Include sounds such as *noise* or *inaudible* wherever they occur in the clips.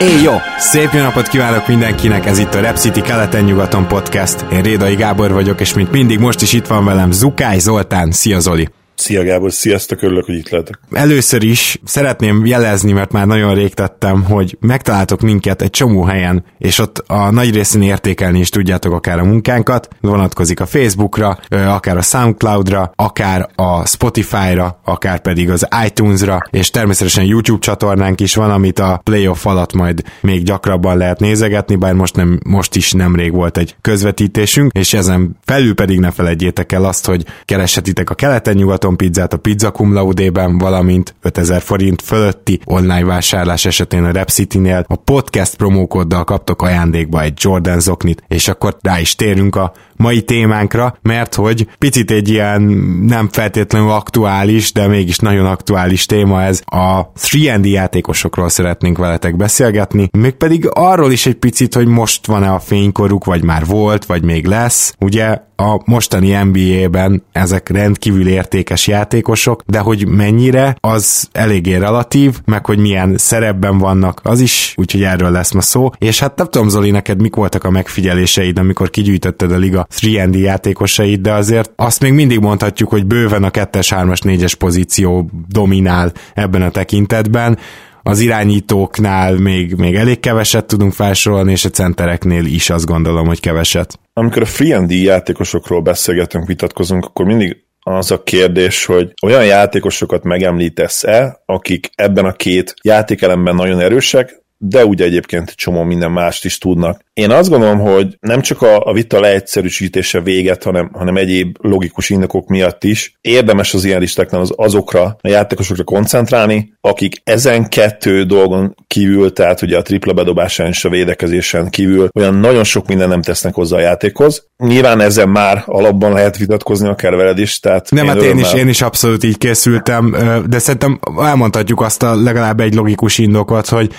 Éj jó! Szép jó napot kívánok mindenkinek, ez itt a Rep City keleten-nyugaton podcast. Én Rédai Gábor vagyok, és mint mindig most is itt van velem Zukály Zoltán. Szia Zoli! Szia Gábor, sziasztok, örülök, hogy itt lehetek. Először is szeretném jelezni, mert már nagyon rég tettem, hogy megtaláltok minket egy csomó helyen, és ott a nagy részén értékelni is tudjátok akár a munkánkat, vonatkozik a Facebookra, akár a Soundcloudra, akár a Spotify-ra, akár pedig az iTunes-ra, és természetesen YouTube csatornánk is van, amit a playoff alatt majd még gyakrabban lehet nézegetni, bár most, nem, most is nemrég volt egy közvetítésünk, és ezen felül pedig ne felejtjétek el azt, hogy kereshetitek a keleten-nyugaton pizzát a Pizza Cum Laude-ben, valamint 5000 forint fölötti online vásárlás esetén a Rep City-nél a podcast promókoddal kaptok ajándékba egy Jordan zoknit, és akkor rá is térünk a mai témánkra, mert hogy picit egy ilyen nem feltétlenül aktuális, de mégis nagyon aktuális téma ez. A 3D játékosokról szeretnénk veletek beszélgetni, mégpedig arról is egy picit, hogy most van-e a fénykoruk, vagy már volt, vagy még lesz. Ugye a mostani NBA-ben ezek rendkívül értékes játékosok, de hogy mennyire, az eléggé relatív, meg hogy milyen szerepben vannak, az is, úgyhogy erről lesz ma szó. És hát nem tudom, Zoli, neked mik voltak a megfigyeléseid, amikor kigyűjtötted a liga 3D játékosait, de azért azt még mindig mondhatjuk, hogy bőven a 2-es, 3-as, 4-es pozíció dominál ebben a tekintetben az irányítóknál még, még elég keveset tudunk felsorolni, és a centereknél is azt gondolom, hogy keveset. Amikor a free játékosokról beszélgetünk, vitatkozunk, akkor mindig az a kérdés, hogy olyan játékosokat megemlítesz-e, akik ebben a két játékelemben nagyon erősek, de ugye egyébként csomó minden mást is tudnak. Én azt gondolom, hogy nem csak a, a vita leegyszerűsítése véget, hanem, hanem egyéb logikus indokok miatt is érdemes az ilyen listáknál az azokra a játékosokra koncentrálni, akik ezen kettő dolgon kívül, tehát ugye a tripla bedobásán és a védekezésen kívül olyan nagyon sok minden nem tesznek hozzá a játékhoz. Nyilván ezen már alapban lehet vitatkozni akár veled is, tehát nem, én hát én is, én is abszolút így készültem, de szerintem elmondhatjuk azt a legalább egy logikus indokot, hogy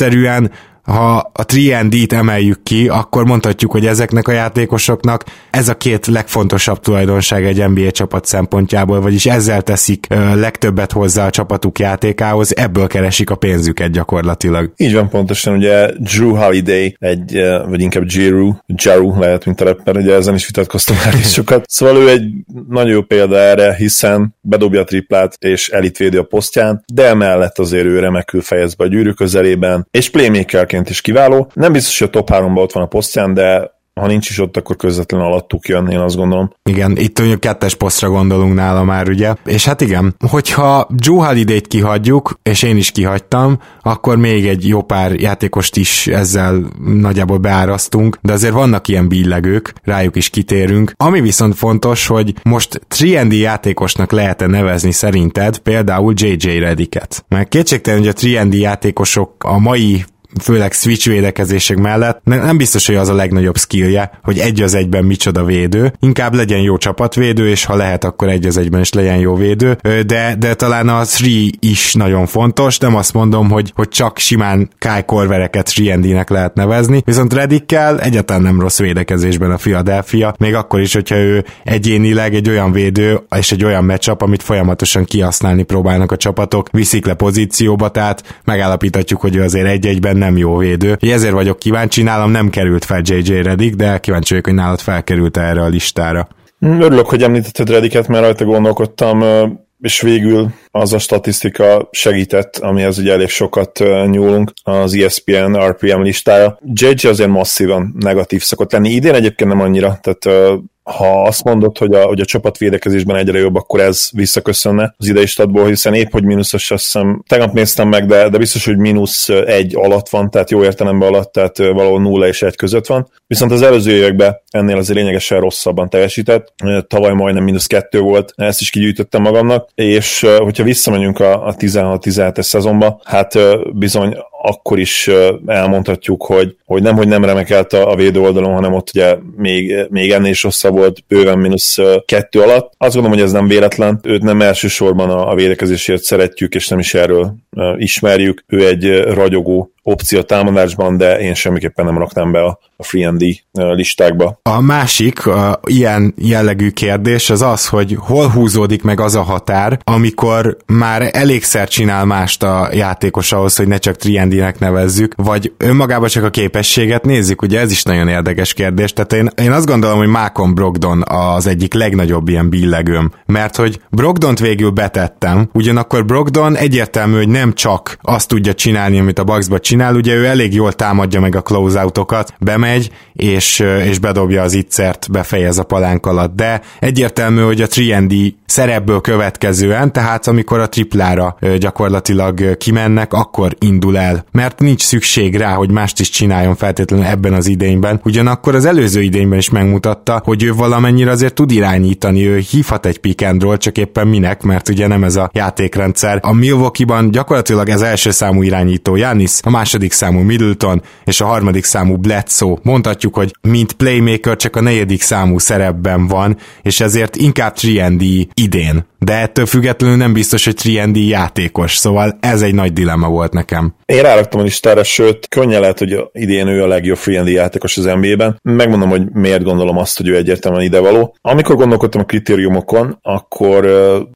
egyszerűen ha a 3D-t emeljük ki, akkor mondhatjuk, hogy ezeknek a játékosoknak ez a két legfontosabb tulajdonság egy NBA csapat szempontjából, vagyis ezzel teszik legtöbbet hozzá a csapatuk játékához, ebből keresik a pénzüket gyakorlatilag. Így van pontosan, ugye Drew Holiday, egy, vagy inkább Jeru, Jeru lehet, mint a rapper, ugye ezen is vitatkoztam már is sokat. Szóval ő egy nagyon jó példa erre, hiszen bedobja a triplát és elitvédi a posztján, de emellett azért ő remekül fejez be a gyűrű közelében, és playmakerként egyébként is kiváló. Nem biztos, hogy a top 3-ban ott van a posztján, de ha nincs is ott, akkor közvetlenül alattuk jön, én azt gondolom. Igen, itt mondjuk kettes posztra gondolunk nála már, ugye? És hát igen, hogyha Joe Holiday-t kihagyjuk, és én is kihagytam, akkor még egy jó pár játékost is ezzel nagyjából beárasztunk, de azért vannak ilyen billegők, rájuk is kitérünk. Ami viszont fontos, hogy most 3 játékosnak lehet-e nevezni szerinted például JJ Rediket? Mert kétségtelen, hogy a 3 játékosok a mai főleg switch védekezések mellett nem biztos, hogy az a legnagyobb skillje, hogy egy az egyben micsoda védő, inkább legyen jó csapatvédő, és ha lehet, akkor egy az egyben is legyen jó védő, de, de talán a 3 is nagyon fontos, nem azt mondom, hogy, hogy csak simán Kai Korvereket 3 nek lehet nevezni, viszont Redikkel egyáltalán nem rossz védekezésben a Philadelphia, még akkor is, hogyha ő egyénileg egy olyan védő és egy olyan meccsap, amit folyamatosan kihasználni próbálnak a csapatok, viszik le pozícióba, tehát megállapíthatjuk, hogy ő azért egy-egyben nem jó védő. Ezért vagyok kíváncsi, nálam nem került fel JJ Redick, de kíváncsi vagyok, hogy nálad felkerült erre a listára. Mm, örülök, hogy említetted Rediket, mert rajta gondolkodtam, és végül az a statisztika segített, amihez ugye elég sokat nyúlunk, az ESPN RPM listája. JJ azért masszívan negatív szokott lenni. Idén egyébként nem annyira, tehát ha azt mondod, hogy a, hogy a csapat védekezésben egyre jobb, akkor ez visszaköszönne az idei statból, hiszen épp, hogy mínuszos, azt hiszem, tegnap néztem meg, de, de biztos, hogy mínusz egy alatt van, tehát jó értelemben alatt, tehát valahol nulla és egy között van. Viszont az előző években ennél azért lényegesen rosszabban teljesített. Tavaly majdnem mínusz kettő volt, ezt is kigyűjtöttem magamnak, és hogyha visszamegyünk a, a 16-17-es szezonba, hát bizony akkor is elmondhatjuk, hogy, hogy nem, hogy nem remekelt a, a védő oldalon, hanem ott ugye még, még ennél is rosszabb volt, bőven mínusz kettő alatt. Azt gondolom, hogy ez nem véletlen, őt nem elsősorban a, a védekezésért szeretjük, és nem is erről ismerjük. Ő egy ragyogó opció támadásban, de én semmiképpen nem raknám be a, a free and listákba. A másik a, ilyen jellegű kérdés az az, hogy hol húzódik meg az a határ, amikor már elégszer csinál mást a játékos ahhoz, hogy ne csak 3 nek nevezzük, vagy önmagában csak a képességet nézzük, ugye ez is nagyon érdekes kérdés. Tehát én, én azt gondolom, hogy Malcolm Brogdon az egyik legnagyobb ilyen billegőm, mert hogy Brogdont végül betettem, ugyanakkor Brogdon egyértelmű, hogy nem csak azt tudja csinálni, amit a Bucksba csinál, ugye ő elég jól támadja meg a closeoutokat, bemegy, és, és bedobja az ittszert, befejez a palánk alatt, de egyértelmű, hogy a 3 szerepből következően, tehát amikor a triplára gyakorlatilag kimennek, akkor indul el, mert nincs szükség rá, hogy mást is csináljon feltétlenül ebben az idényben. Ugyanakkor az előző idényben is megmutatta, hogy ő valamennyire azért tud irányítani, ő hívhat egy pick and roll, csak éppen minek, mert ugye nem ez a játékrendszer. A Milwaukee-ban gyakorlatilag ez első számú irányító Janis, a második számú Middleton és a harmadik számú Bledsoe. Mondhatjuk, hogy mint playmaker csak a negyedik számú szerepben van, és ezért inkább 3 idén de ettől függetlenül nem biztos, hogy Triendi játékos, szóval ez egy nagy dilemma volt nekem. Én ráraktam a listára, sőt, könnyen lehet, hogy idén ő a legjobb Triendi játékos az NBA-ben. Megmondom, hogy miért gondolom azt, hogy ő egyértelműen idevaló. Amikor gondolkodtam a kritériumokon, akkor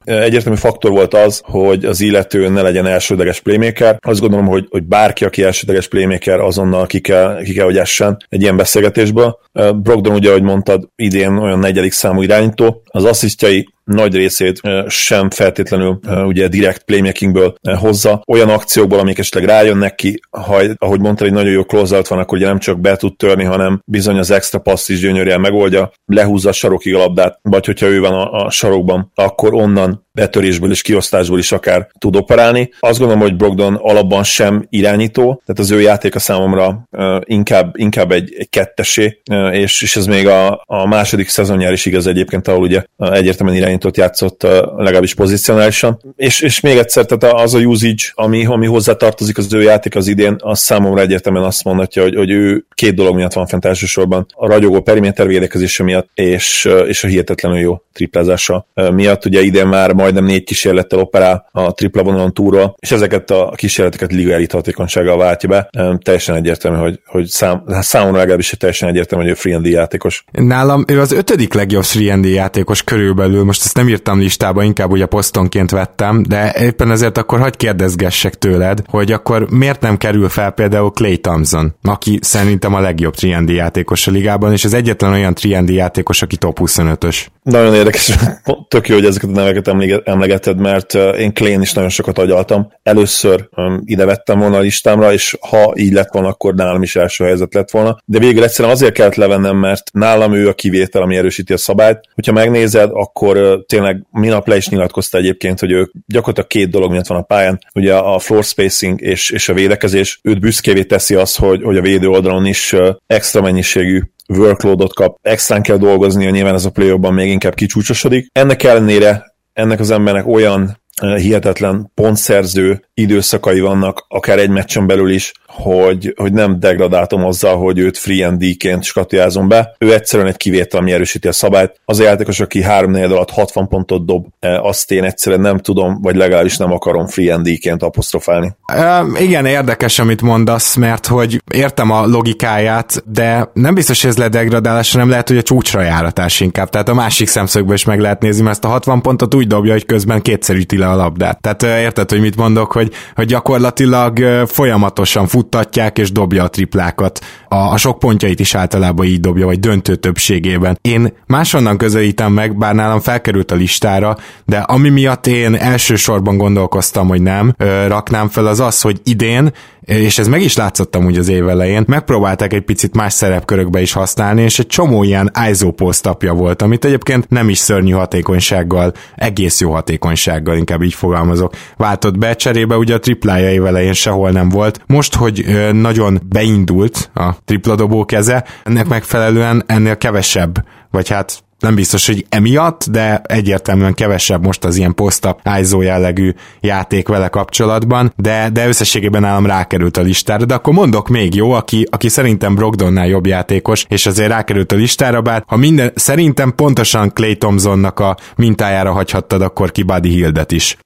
egyértelmű faktor volt az, hogy az illető ne legyen elsődleges playmaker. Azt gondolom, hogy, hogy bárki, aki elsődleges playmaker, azonnal ki kell, ki kell hogy essen egy ilyen beszélgetésből. Brogdon ugye, ahogy mondtad, idén olyan negyedik számú irányító. Az asszisztjai nagy részét sem feltétlenül ugye direkt playmakingből hozza, olyan akciókból, amik esetleg rájönnek ki, ha, ahogy mondta, egy nagyon jó closeout van, akkor ugye nem csak be tud törni, hanem bizony az extra passz is gyönyörűen megoldja, lehúzza a sarokig a labdát, vagy hogyha ő van a, a sarokban, akkor onnan betörésből és kiosztásból is akár tud operálni. Azt gondolom, hogy Brogdon alapban sem irányító, tehát az ő játéka számomra uh, inkább, inkább egy, egy kettesé, uh, és, és ez még a, a második szezonjár is igaz egyébként, ahol ugye uh, egyértelműen irányítót játszott legalábbis pozicionálisan. És, és még egyszer, tehát az a usage, ami, ami hozzátartozik az ő játék az idén, az számomra egyértelműen azt mondhatja, hogy, hogy ő két dolog miatt van fent elsősorban. A ragyogó periméter védekezése miatt, és, és a hihetetlenül jó triplázása miatt. Ugye idén már majdnem négy kísérlettel operál a tripla vonalon túlról, és ezeket a kísérleteket liga elit hatékonysággal váltja be. Teljesen egyértelmű, hogy, hogy szám, számomra legalábbis teljesen egyértelmű, hogy ő free játékos. Nálam ő az ötödik legjobb free játékos körülbelül, most ezt nem írtam listába, inkább ugye posztonként vettem, de éppen ezért akkor hagyd kérdezgessek tőled, hogy akkor miért nem kerül fel például Clay Thompson, aki szerintem a legjobb 3 játékos a ligában, és az egyetlen olyan 3 játékos, aki top 25-ös. Nagyon érdekes, *laughs* tök jó, hogy ezeket a neveket emlegeted, mert én Klén is nagyon sokat agyaltam. Először ide vettem volna a listámra, és ha így lett volna, akkor nálam is első helyzet lett volna. De végül egyszerűen azért kellett levennem, mert nálam ő a kivétel, ami erősíti a szabályt. Hogyha megnézed, akkor tényleg minap le is nyilatkozta egyébként, hogy ő gyakorlatilag két dolog miatt van a pályán, ugye a floor spacing és, és a védekezés. Őt büszkévé teszi az, hogy, hogy a védő oldalon is extra mennyiségű workloadot kap, extrán kell dolgoznia, nyilván ez a play még inkább kicsúcsosodik. Ennek ellenére ennek az embernek olyan hihetetlen pontszerző időszakai vannak, akár egy meccsen belül is, hogy, hogy nem degradáltam azzal, hogy őt free and D-ként skatujázom be. Ő egyszerűen egy kivétel, ami erősíti a szabályt. Az a játékos, aki három négy alatt 60 pontot dob, e, azt én egyszerűen nem tudom, vagy legalábbis nem akarom free and D-ként apostrofálni. Uh, igen, érdekes, amit mondasz, mert hogy értem a logikáját, de nem biztos, hogy ez ledegradálás, hanem lehet, hogy a csúcsra járatás inkább. Tehát a másik szemszögből is meg lehet nézni, mert ezt a 60 pontot úgy dobja, hogy közben kétszer üti le a labdát. Tehát uh, érted, hogy mit mondok, hogy, hogy gyakorlatilag folyamatosan fut futtatják és dobja a triplákat. A, a sok pontjait is általában így dobja, vagy döntő többségében. Én máshonnan közelítem meg, bár nálam felkerült a listára, de ami miatt én elsősorban gondolkoztam, hogy nem ö, raknám fel, az az, hogy idén és ez meg is látszottam úgy az év elején, megpróbálták egy picit más szerepkörökbe is használni, és egy csomó ilyen ISO tapja volt, amit egyébként nem is szörnyű hatékonysággal, egész jó hatékonysággal, inkább így fogalmazok, váltott be, cserébe ugye a triplája év elején sehol nem volt. Most, hogy nagyon beindult a tripladobó keze, ennek megfelelően ennél kevesebb vagy hát nem biztos, hogy emiatt, de egyértelműen kevesebb most az ilyen poszta ISO jellegű játék vele kapcsolatban, de, de összességében nálam rákerült a listára, de akkor mondok még jó, aki, aki szerintem Brogdonnál jobb játékos, és azért rákerült a listára, bár ha minden, szerintem pontosan Clay Thompsonnak a mintájára hagyhattad akkor ki Buddy Hildet is.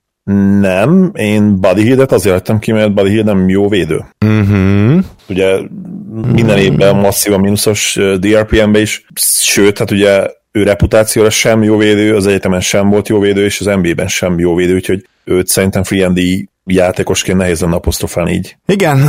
Nem, én Buddy Hildet azért hagytam ki, mert Buddy Hild nem jó védő. Uh-huh. Ugye minden évben masszívan mínuszos DRPM-be is, sőt, hát ugye ő reputációra sem jó védő, az egyetemen sem volt jó védő, és az NBA-ben sem jó védő, úgyhogy őt szerintem free játékosként nehéz lenne apostrofálni így. Igen,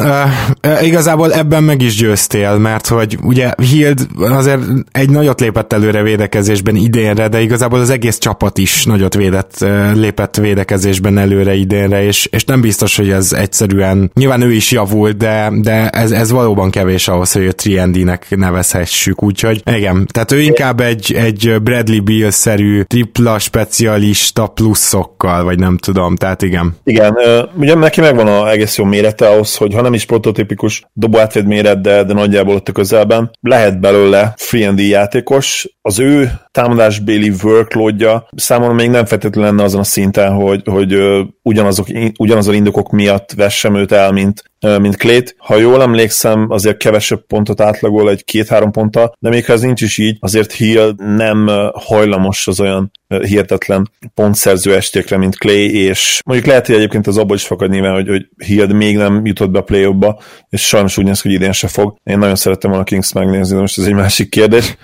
uh, igazából ebben meg is győztél, mert hogy ugye Hild azért egy nagyot lépett előre védekezésben idénre, de igazából az egész csapat is nagyot védett, uh, lépett védekezésben előre idénre, és, és nem biztos, hogy ez egyszerűen, nyilván ő is javult, de, de ez, ez valóban kevés ahhoz, hogy a Triendinek nevezhessük, úgyhogy igen, tehát ő inkább egy, egy Bradley Beal-szerű tripla specialista pluszokkal, vagy nem tudom, tehát igen. Igen, ugye neki megvan a egész jó mérete ahhoz, hogy ha nem is prototipikus dobóátvéd méret, de, de nagyjából ott a közelben, lehet belőle free and játékos. Az ő támadásbéli workloadja számomra még nem feltétlenül lenne azon a szinten, hogy, hogy ugyanazok, ugyanazon indokok miatt vessem őt el, mint, mint Klét. Ha jól emlékszem, azért kevesebb pontot átlagol egy két-három ponttal, de még ha ez nincs is így, azért Hill nem hajlamos az olyan hihetetlen pontszerző estékre, mint Clay, és mondjuk lehet, hogy egyébként az abból is fakad nyilván, hogy, hogy Hill még nem jutott be a play ba és sajnos úgy néz hogy idén se fog. Én nagyon szerettem volna Kings megnézni, de most ez egy másik kérdés.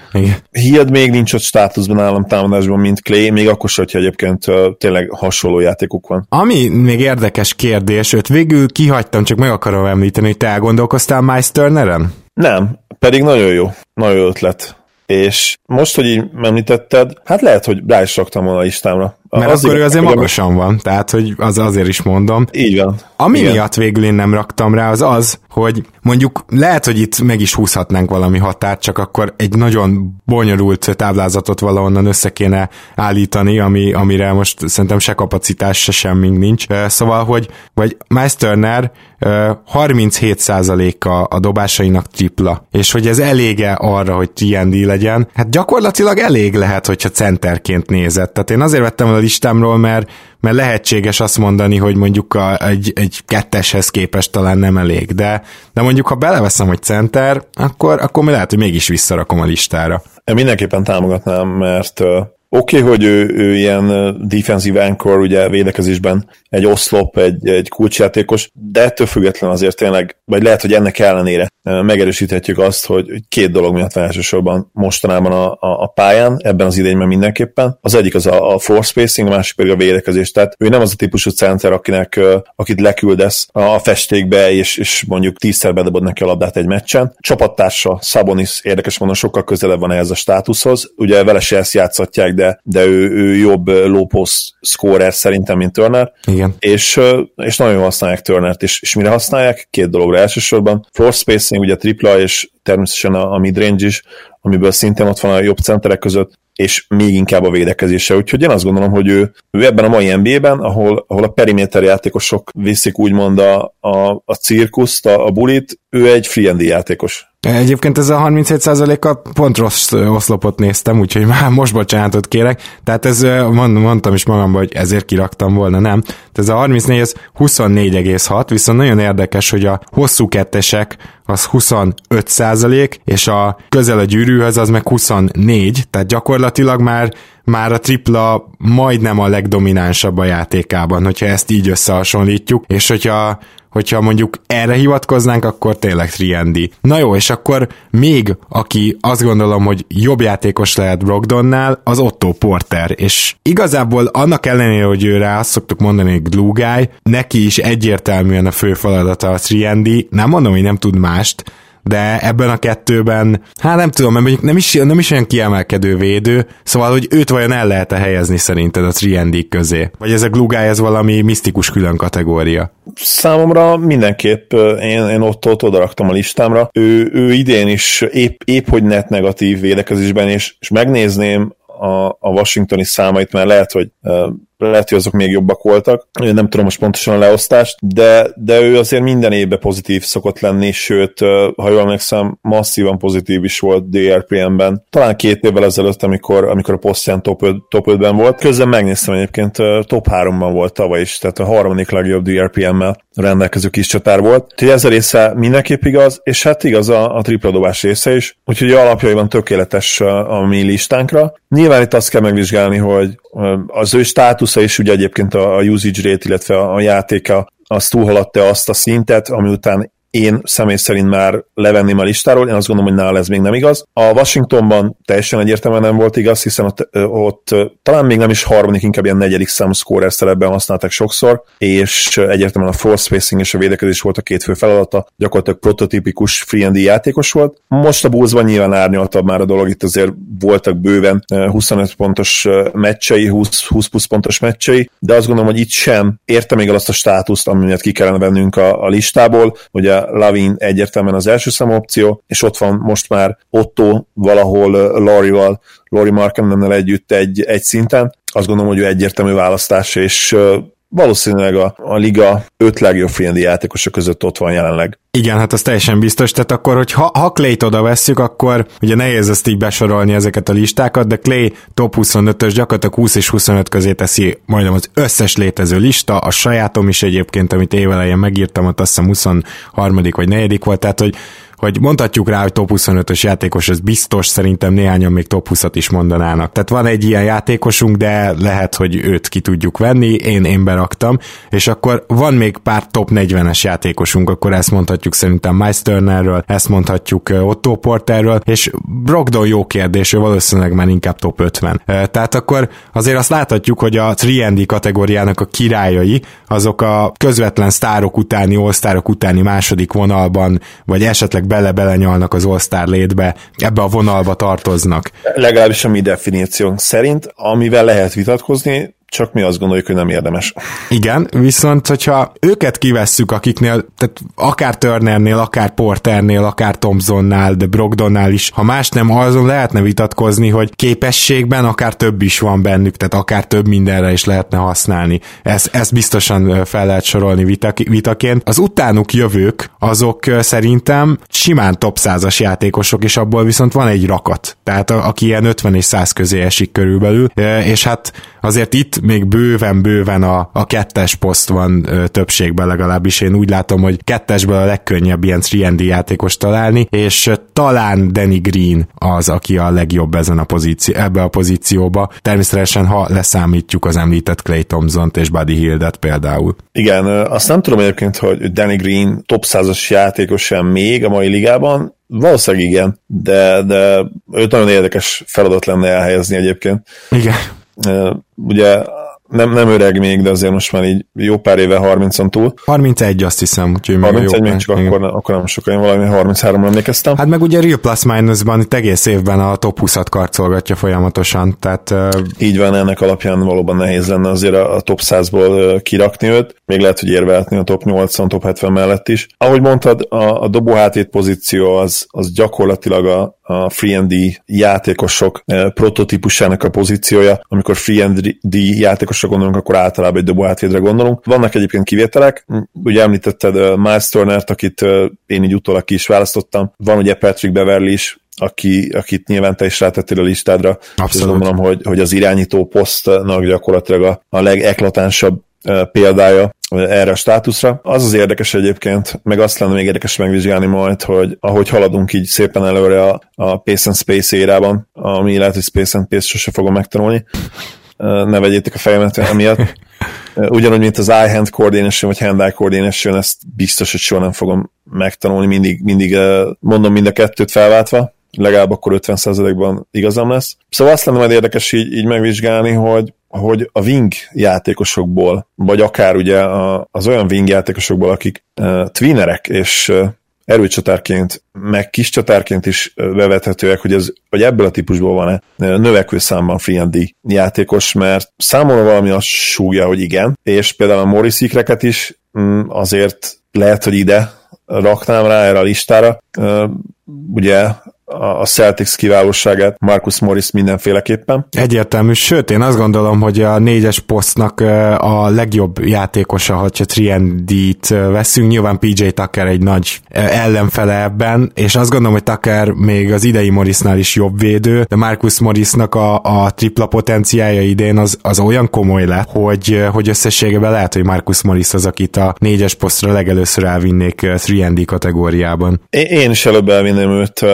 Hill még nincs ott státuszban állam támadásban, mint Clay, még akkor sem, hogyha egyébként tényleg hasonló játékuk van. Ami még érdekes kérdés, őt végül kihagytam, csak meg akarom említeni, hogy te elgondolkoztál Miles Turneren? Nem, pedig nagyon jó, nagyon jó ötlet. És most, hogy így említetted, hát lehet, hogy rá is raktam volna a listámra. Mert azért, akkor ő azért magasan van, tehát hogy az azért is mondom. Így van. Ami Igen. miatt végül én nem raktam rá, az az, hogy mondjuk lehet, hogy itt meg is húzhatnánk valami határt, csak akkor egy nagyon bonyolult táblázatot valahonnan össze kéne állítani, ami, amire most szerintem se kapacitás, se semmink nincs. Szóval, hogy vagy Miles Turner 37%-a a dobásainak tripla, és hogy ez elége arra, hogy TND legyen, hát gyakorlatilag elég lehet, hogyha centerként nézett. Tehát én azért vettem a listámról, mert, mert lehetséges azt mondani, hogy mondjuk a, egy, egy ketteshez képest talán nem elég, de, de mondjuk ha beleveszem, hogy center, akkor, akkor mi lehet, hogy mégis visszarakom a listára. Én mindenképpen támogatnám, mert Oké, okay, hogy ő, ő ilyen defensive anchor, ugye védekezésben egy oszlop, egy, egy kulcsjátékos, de ettől független azért tényleg, vagy lehet, hogy ennek ellenére megerősíthetjük azt, hogy két dolog miatt van elsősorban mostanában a, a, a pályán, ebben az idényben mindenképpen. Az egyik az a, a floor spacing, a másik pedig a védekezés. Tehát ő nem az a típusú center, akinek, akit leküldesz a festékbe, és, és mondjuk tízszer bedobod neki a labdát egy meccsen. Csapattársa Sabonis érdekes mondom, sokkal közelebb van ehhez a státuszhoz. Ugye vele se ezt játszhatják, de, de ő, ő jobb low post scorer szerintem, mint Turner. Igen. És, és nagyon használják Turnert, és, és mire használják? Két dologra elsősorban. Floor spacing, ugye tripla, és természetesen a, a midrange is, amiből szintén ott van a jobb centerek között, és még inkább a védekezése. Úgyhogy én azt gondolom, hogy ő, ő ebben a mai NBA-ben, ahol, ahol a periméter játékosok viszik úgymond a, a, a cirkuszt, a, a bulit, ő egy free játékos. Egyébként ez a 37%-kal pont rossz oszlopot néztem, úgyhogy *laughs* már most bocsánatot kérek. Tehát ez, mond, mondtam is magamban, hogy ezért kiraktam volna, nem? Tehát ez a 34, ez 24,6, viszont nagyon érdekes, hogy a hosszú kettesek az 25 százalék, és a közel a gyűrűhöz az meg 24, tehát gyakorlatilag már már a tripla majdnem a legdominánsabb a játékában, hogyha ezt így összehasonlítjuk, és hogyha hogyha mondjuk erre hivatkoznánk, akkor tényleg Triendi. Na jó, és akkor még, aki azt gondolom, hogy jobb játékos lehet Brogdonnál, az Otto Porter, és igazából annak ellenére, hogy ő rá azt szoktuk mondani, hogy glue guy, neki is egyértelműen a fő feladata a Triendi, nem mondom, hogy nem tud mást, de ebben a kettőben, hát nem tudom, mert nem is, nem is olyan kiemelkedő védő, szóval, hogy őt vajon el lehet -e helyezni szerinted a 3 közé? Vagy ez a Glugáj, ez valami misztikus külön kategória? Számomra mindenképp én, én ott, ott oda raktam a listámra. Ő, ő idén is épp, épp hogy net negatív védekezésben, és, és megnézném a, a washingtoni számait, mert lehet, hogy lehet, hogy azok még jobbak voltak. Nem tudom most pontosan a leosztást, de, de ő azért minden évben pozitív szokott lenni, sőt, ha jól emlékszem, masszívan pozitív is volt DRPM-ben. Talán két évvel ezelőtt, amikor, amikor a posztján top, 5, top 5-ben volt. Közben megnéztem egyébként, top 3-ban volt tavaly is, tehát a harmadik legjobb DRPM-mel rendelkező kis csatár volt. Úgyhogy ez a része mindenképp igaz, és hát igaz a, a tripla dobás része is. Úgyhogy alapjaiban tökéletes a mi listánkra. Nyilván itt azt kell megvizsgálni, hogy az ő státusza is ugye egyébként a usage rate, illetve a játéka az túlhaladta azt a szintet, ami után én személy szerint már levenném a listáról, én azt gondolom, hogy nála ez még nem igaz. A Washingtonban teljesen egyértelműen nem volt igaz, hiszen ott, ott talán még nem is harmadik, inkább ilyen negyedik számú scorer szerepben használták sokszor, és egyértelműen a force spacing és a védekezés volt a két fő feladata, gyakorlatilag prototípikus free and játékos volt. Most a Bullsban nyilván árnyaltabb már a dolog, itt azért voltak bőven 25 pontos meccsei, 20, 20 plusz pontos meccsei, de azt gondolom, hogy itt sem érte még el azt a státuszt, ami miatt ki kellene vennünk a, a listából. Ugye Lavin egyértelműen az első szem opció, és ott van most már Otto valahol Lorival, Lori Markannennel együtt egy, egy szinten. Azt gondolom, hogy ő egyértelmű választás, és valószínűleg a, a liga öt legjobb friendi játékosok között ott van jelenleg. Igen, hát az teljesen biztos, tehát akkor, hogy ha, ha Clay-t oda vesszük, akkor ugye nehéz ezt így besorolni ezeket a listákat, de Clay top 25-ös gyakorlatilag 20 és 25 közé teszi majdnem az összes létező lista, a sajátom is egyébként, amit évelején megírtam, ott azt hiszem 23. vagy 4. volt, tehát hogy hogy mondhatjuk rá, hogy top 25-ös játékos, ez biztos, szerintem néhányan még top 20-at is mondanának. Tehát van egy ilyen játékosunk, de lehet, hogy őt ki tudjuk venni, én, én beraktam, és akkor van még pár top 40-es játékosunk, akkor ezt mondhatjuk szerintem Miles ezt mondhatjuk Otto Porterről, és Brogdon jó kérdés, ő valószínűleg már inkább top 50. Tehát akkor azért azt láthatjuk, hogy a 3 kategóriának a királyai, azok a közvetlen sztárok utáni, all utáni második vonalban, vagy esetleg bele-belenyalnak az All-Star létbe, ebbe a vonalba tartoznak. Legalábbis a mi definíciónk szerint, amivel lehet vitatkozni, csak mi azt gondoljuk, hogy nem érdemes. Igen, viszont hogyha őket kivesszük, akiknél, tehát akár Turnernél, akár Porternél, akár Thompsonnál, de Brogdonnál is, ha más nem, azon lehetne vitatkozni, hogy képességben akár több is van bennük, tehát akár több mindenre is lehetne használni. Ez, ezt biztosan fel lehet sorolni vitaként. Az utánuk jövők, azok szerintem simán top 100-as játékosok, és abból viszont van egy rakat. Tehát aki ilyen 50 és 100 közé esik körülbelül, és hát azért itt még bőven-bőven a, a kettes poszt van ö, többségben legalábbis. Én úgy látom, hogy kettesből a legkönnyebb ilyen 3 játékos találni, és talán Danny Green az, aki a legjobb ezen a pozíció, ebbe a pozícióba. Természetesen, ha leszámítjuk az említett Clay thompson és Buddy Hildet például. Igen, azt nem tudom egyébként, hogy Danny Green top 100-as játékos sem még a mai ligában, Valószínűleg igen, de, de őt nagyon érdekes feladat lenne elhelyezni egyébként. Igen. Ugye nem, nem öreg még, de azért most már így jó pár éve 30-on túl. 31 azt hiszem, úgyhogy 31 még csak akkor, akkor nem sokkal, én valami 33-ra emlékeztem. Hát meg ugye Real Plus Minusban itt egész évben a top 20-at karcolgatja folyamatosan, tehát... Így van, ennek alapján valóban nehéz lenne azért a, a top 100-ból kirakni őt, még lehet, hogy érvehetni a top 80, top 70 mellett is. Ahogy mondtad, a, a dobó hátét pozíció az, az gyakorlatilag a, a free and D játékosok prototípusának a pozíciója, amikor free and D játékos játékosra gondolunk, akkor általában egy dobó átvédre gondolunk. Vannak egyébként kivételek, ugye említetted Miles Turner-t, akit én így utólag ki is választottam. Van ugye Patrick Beverly is, aki, akit nyilván te is rátettél a listádra. Abszolút. Gondolom, hogy, hogy az irányító posztnak gyakorlatilag a, a legeklatánsabb példája erre a státuszra. Az az érdekes egyébként, meg azt lenne még érdekes megvizsgálni majd, hogy ahogy haladunk így szépen előre a, a Pace and Space érában, ami lehet, hogy Space and Pace sose fogom megtanulni, ne vegyétek a fejemet emiatt. Ugyanúgy, mint az eye-hand coordination, vagy hand-eye coordination, ezt biztos, hogy soha nem fogom megtanulni, mindig, mindig mondom mind a kettőt felváltva, legalább akkor 50%-ban igazam lesz. Szóval azt lenne majd érdekes így, így megvizsgálni, hogy hogy a wing játékosokból, vagy akár ugye az olyan wing játékosokból, akik uh, twinnerek, és uh, erőcsatárként, meg kis csatárként is bevethetőek, hogy, ez, hogy ebből a típusból van-e növekvő számban free játékos, mert számomra valami azt súgja, hogy igen, és például a Morris Ikreket is mm, azért lehet, hogy ide raknám rá erre a listára. Ugye a Celtics kiválóságát, Marcus Morris mindenféleképpen. Egyértelmű, sőt, én azt gondolom, hogy a négyes posztnak a legjobb játékosa, ha csak Triendit veszünk, nyilván PJ Tucker egy nagy ellenfele ebben, és azt gondolom, hogy Tucker még az idei Morrisnál is jobb védő, de Marcus Morrisnak a, a tripla potenciája idén az, az olyan komoly lett, hogy, hogy összességében lehet, hogy Marcus Morris az, akit a négyes posztra legelőször elvinnék 3D kategóriában. Én is előbb elvinném őt,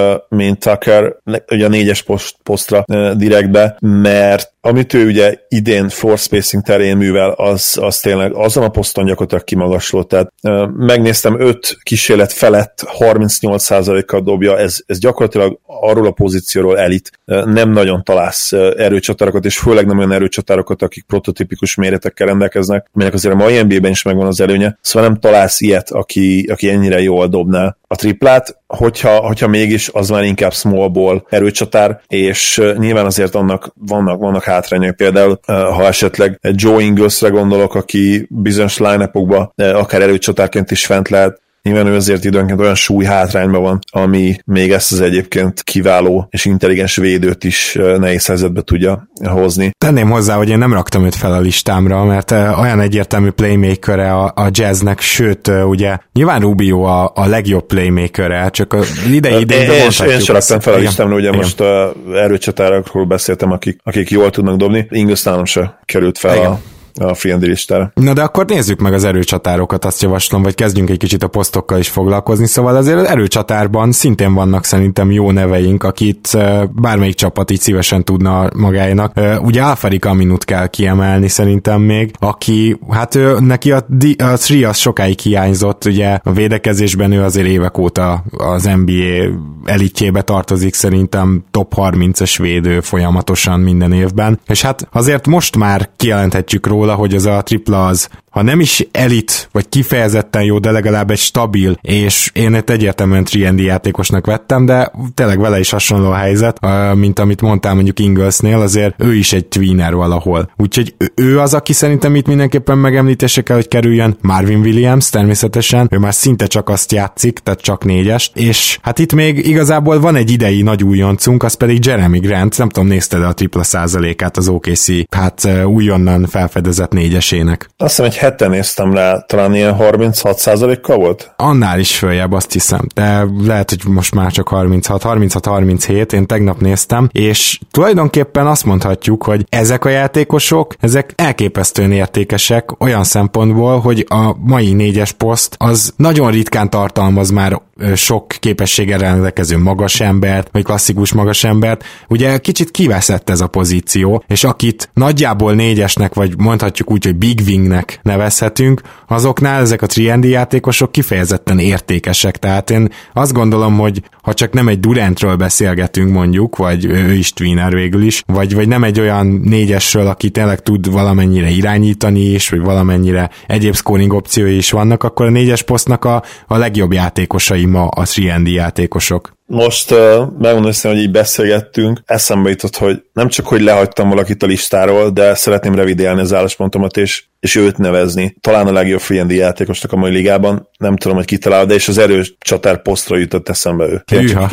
mint Tucker, ugye a négyes post, posztra direktbe, mert amit ő ugye idén floor spacing terén művel, az, az tényleg azon a poszton gyakorlatilag kimagasló. Tehát megnéztem, öt kísérlet felett 38%-kal dobja, ez, ez gyakorlatilag arról a pozícióról elit. Nem nagyon találsz erőcsatárokat, és főleg nem olyan erőcsatárokat, akik prototipikus méretekkel rendelkeznek, melyek azért a mai NBA-ben is megvan az előnye, szóval nem találsz ilyet, aki, aki ennyire jól dobná a triplát, hogyha, hogyha mégis az már inkább small ball erőcsatár, és nyilván azért annak vannak, vannak hátrányok, például ha esetleg Joe Inglesre gondolok, aki bizonyos line akár erőcsatárként is fent lehet, Nyilván ő azért időnként olyan súly hátrányban van, ami még ezt az egyébként kiváló és intelligens védőt is nehéz helyzetbe tudja hozni. Tenném hozzá, hogy én nem raktam őt fel a listámra, mert olyan egyértelmű playmaker a, a jazznek, sőt, ugye nyilván Rubio a, a legjobb playmaker csak az idei idejében én, én sem raktam fel a listámra, ugye igen. most a erőcsatárakról beszéltem, akik, akik jól tudnak dobni, nálam se került fel igen. a a free listára. Na de akkor nézzük meg az erőcsatárokat, azt javaslom, vagy kezdjünk egy kicsit a posztokkal is foglalkozni. Szóval azért az erőcsatárban szintén vannak szerintem jó neveink, akit bármelyik csapat így szívesen tudna magáénak. Ugye Alfarik Aminut kell kiemelni szerintem még, aki, hát ő, neki a, a Sri az sokáig hiányzott, ugye a védekezésben ő azért évek óta az NBA elitjébe tartozik, szerintem top 30-es védő folyamatosan minden évben. És hát azért most már kijelenthetjük róla, róla, hogy ez a tripla az ha nem is elit, vagy kifejezetten jó, de legalább egy stabil, és én egy egyértelműen triendi játékosnak vettem, de tényleg vele is hasonló a helyzet, mint amit mondtam mondjuk Inglesnél, azért ő is egy tweener valahol. Úgyhogy ő az, aki szerintem itt mindenképpen megemlítése kell, hogy kerüljön. Marvin Williams természetesen, ő már szinte csak azt játszik, tehát csak négyest, és hát itt még igazából van egy idei nagy újoncunk, az pedig Jeremy Grant, nem tudom, nézted a tripla százalékát az OKC, hát újonnan felfedezett négyesének. Azt hiszem, egy hete néztem rá, talán ilyen 36%-kal volt? Annál is följebb, azt hiszem, de lehet, hogy most már csak 36, 36-37, én tegnap néztem, és tulajdonképpen azt mondhatjuk, hogy ezek a játékosok, ezek elképesztően értékesek olyan szempontból, hogy a mai négyes poszt az nagyon ritkán tartalmaz már sok képességgel rendelkező magas embert, vagy klasszikus magas embert, ugye kicsit kiveszett ez a pozíció, és akit nagyjából négyesnek, vagy mondhatjuk úgy, hogy big wingnek nevezhetünk, azoknál ezek a triendi játékosok kifejezetten értékesek, tehát én azt gondolom, hogy ha csak nem egy Durantről beszélgetünk mondjuk, vagy ő is tweener végül is, vagy, vagy nem egy olyan négyesről, aki tényleg tud valamennyire irányítani is, vagy valamennyire egyéb scoring opciói is vannak, akkor a négyes posztnak a, a legjobb játékosai ma a 3 játékosok. Most uh, megmondom hogy így beszélgettünk, eszembe jutott, hogy nem csak, hogy lehagytam valakit a listáról, de szeretném revidélni az álláspontomat, és és őt nevezni. Talán a legjobb free játékosnak a mai ligában. Nem tudom, hogy kitalálod, de és az erős csatár posztra jutott eszembe ő. Hűha.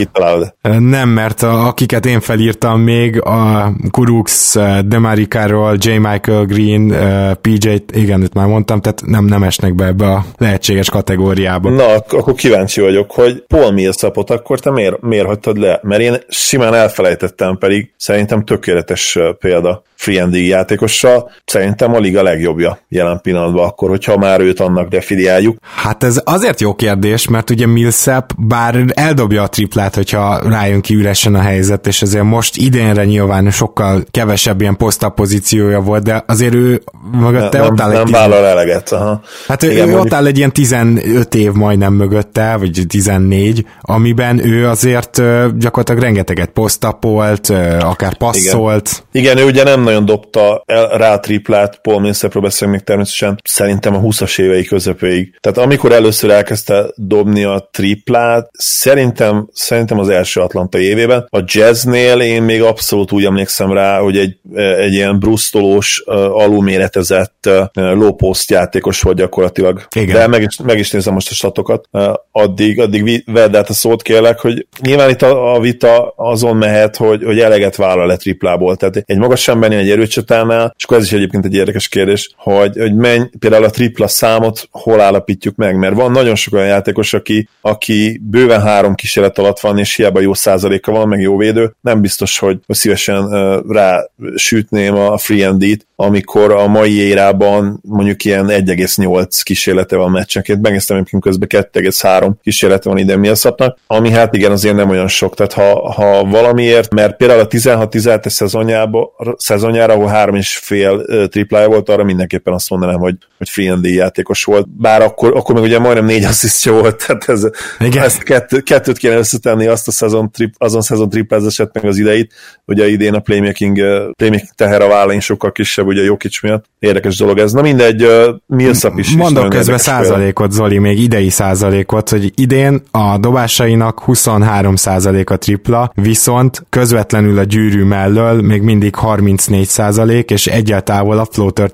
Nem, mert a, akiket én felírtam még, a Kurux, Demarikáról, J. Michael Green, PJ, igen, itt már mondtam, tehát nem, nem esnek be ebbe a lehetséges kategóriába. Na, akkor kíváncsi vagyok, hogy Paul Millsapot akkor te miért, miért hagytad le? Mert én simán elfelejtettem, pedig szerintem tökéletes példa free játékossal. Szerintem a liga legjobbja jelen pillanatban akkor, hogyha már őt annak definiáljuk? Hát ez azért jó kérdés, mert ugye Millsap bár eldobja a triplát, hogyha rájön ki üresen a helyzet, és ezért most idénre nyilván sokkal kevesebb ilyen poszta pozíciója volt, de azért ő mögötte nem, ott áll nem egy... vállal eleget. Aha. Hát Igen, ő mondjuk... ott áll egy ilyen 15 év majdnem mögötte, vagy 14, amiben ő azért gyakorlatilag rengeteget posztapolt, akár passzolt. Igen. Igen, ő ugye nem nagyon dobta el rá a triplát, Paul Millsapról beszélünk, még természetesen szerintem a 20-as évei közepéig. Tehát amikor először elkezdte dobni a triplát, szerintem, szerintem az első Atlanta évében. A jazznél én még abszolút úgy emlékszem rá, hogy egy, egy ilyen brusztolós, alulméretezett low post játékos volt gyakorlatilag. Igen. De meg is, meg is nézem most a statokat. Addig, addig vedd át a szót kérlek, hogy nyilván itt a, a vita azon mehet, hogy, hogy eleget vállal le triplából. Tehát egy magas embernél, egy erőcsatánál, és akkor ez is egyébként egy érdekes kérdés, hogy, hogy menj, például a tripla számot hol állapítjuk meg, mert van nagyon sok olyan játékos, aki, aki bőven három kísérlet alatt van, és hiába jó százaléka van, meg jó védő, nem biztos, hogy, hogy szívesen uh, rá sütném a free and t amikor a mai érában mondjuk ilyen 1,8 kísérlete van meccsenként, megnéztem egyébként közben 2,3 kísérlete van ide Millsapnak, ami hát igen azért nem olyan sok, tehát ha, ha valamiért, mert például a 16-17 szezonjára, ahol három és fél triplája volt, arra mindenképpen azt mondanám, hogy, hogy free and játékos volt, bár akkor, akkor meg ugye majdnem négy asszisztja volt, tehát ez, igen. ezt kettő, kettőt kéne összetenni azt a szezon trip, azon szezon triplázását meg az ideit, ugye idén a playmaking, playmaking teher a vállain sokkal kisebb, ugye Jokic miatt. Érdekes dolog ez. Na mindegy, uh, Millsap is. Mondok közben százalékot, Zoli, még idei százalékot, hogy idén a dobásainak 23 százalék a tripla, viszont közvetlenül a gyűrű mellől még mindig 34 százalék, és egyáltalán a floater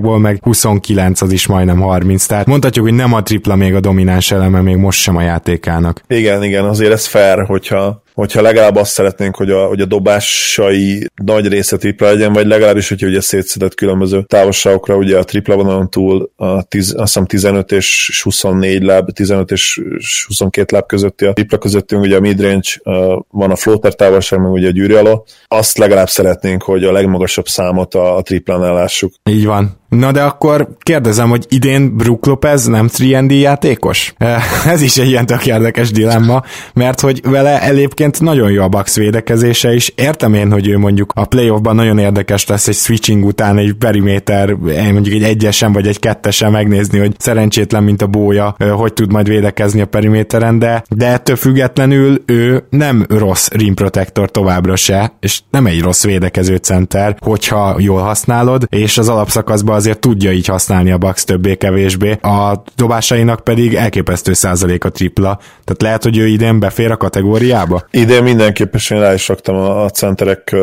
távolságból meg 29, az is majdnem 30. Tehát mondhatjuk, hogy nem a tripla még a domináns eleme, még most sem a játékának. Igen, igen, azért ez fair, hogyha hogyha legalább azt szeretnénk, hogy a, hogy a dobásai nagy része tripla legyen, vagy legalábbis, hogyha ugye szétszedett különböző távolságokra, ugye a tripla vonalon túl a tiz, azt hiszem 15 és 24 láb, 15 és 22 láb közötti a tripla közöttünk, ugye a midrange van a floater távolság, meg ugye a gyűrű alól. Azt legalább szeretnénk, hogy a legmagasabb számot a, a triplánál lássuk. Így van. Na de akkor kérdezem, hogy idén Brook Lopez nem 3 játékos? *laughs* Ez is egy ilyen tök érdekes dilemma, mert hogy vele egyébként nagyon jó a Bucks védekezése is. Értem én, hogy ő mondjuk a playoffban nagyon érdekes lesz egy switching után egy periméter, mondjuk egy egyesen vagy egy kettesen megnézni, hogy szerencsétlen, mint a bója, hogy tud majd védekezni a periméteren, de, de ettől függetlenül ő nem rossz rim protector továbbra se, és nem egy rossz védekező center, hogyha jól használod, és az alapszakaszban azért tudja így használni a Bucks többé-kevésbé. A dobásainak pedig elképesztő százalék a tripla. Tehát lehet, hogy ő idén befér a kategóriába? Idén mindenképpen én rá is raktam a, centerek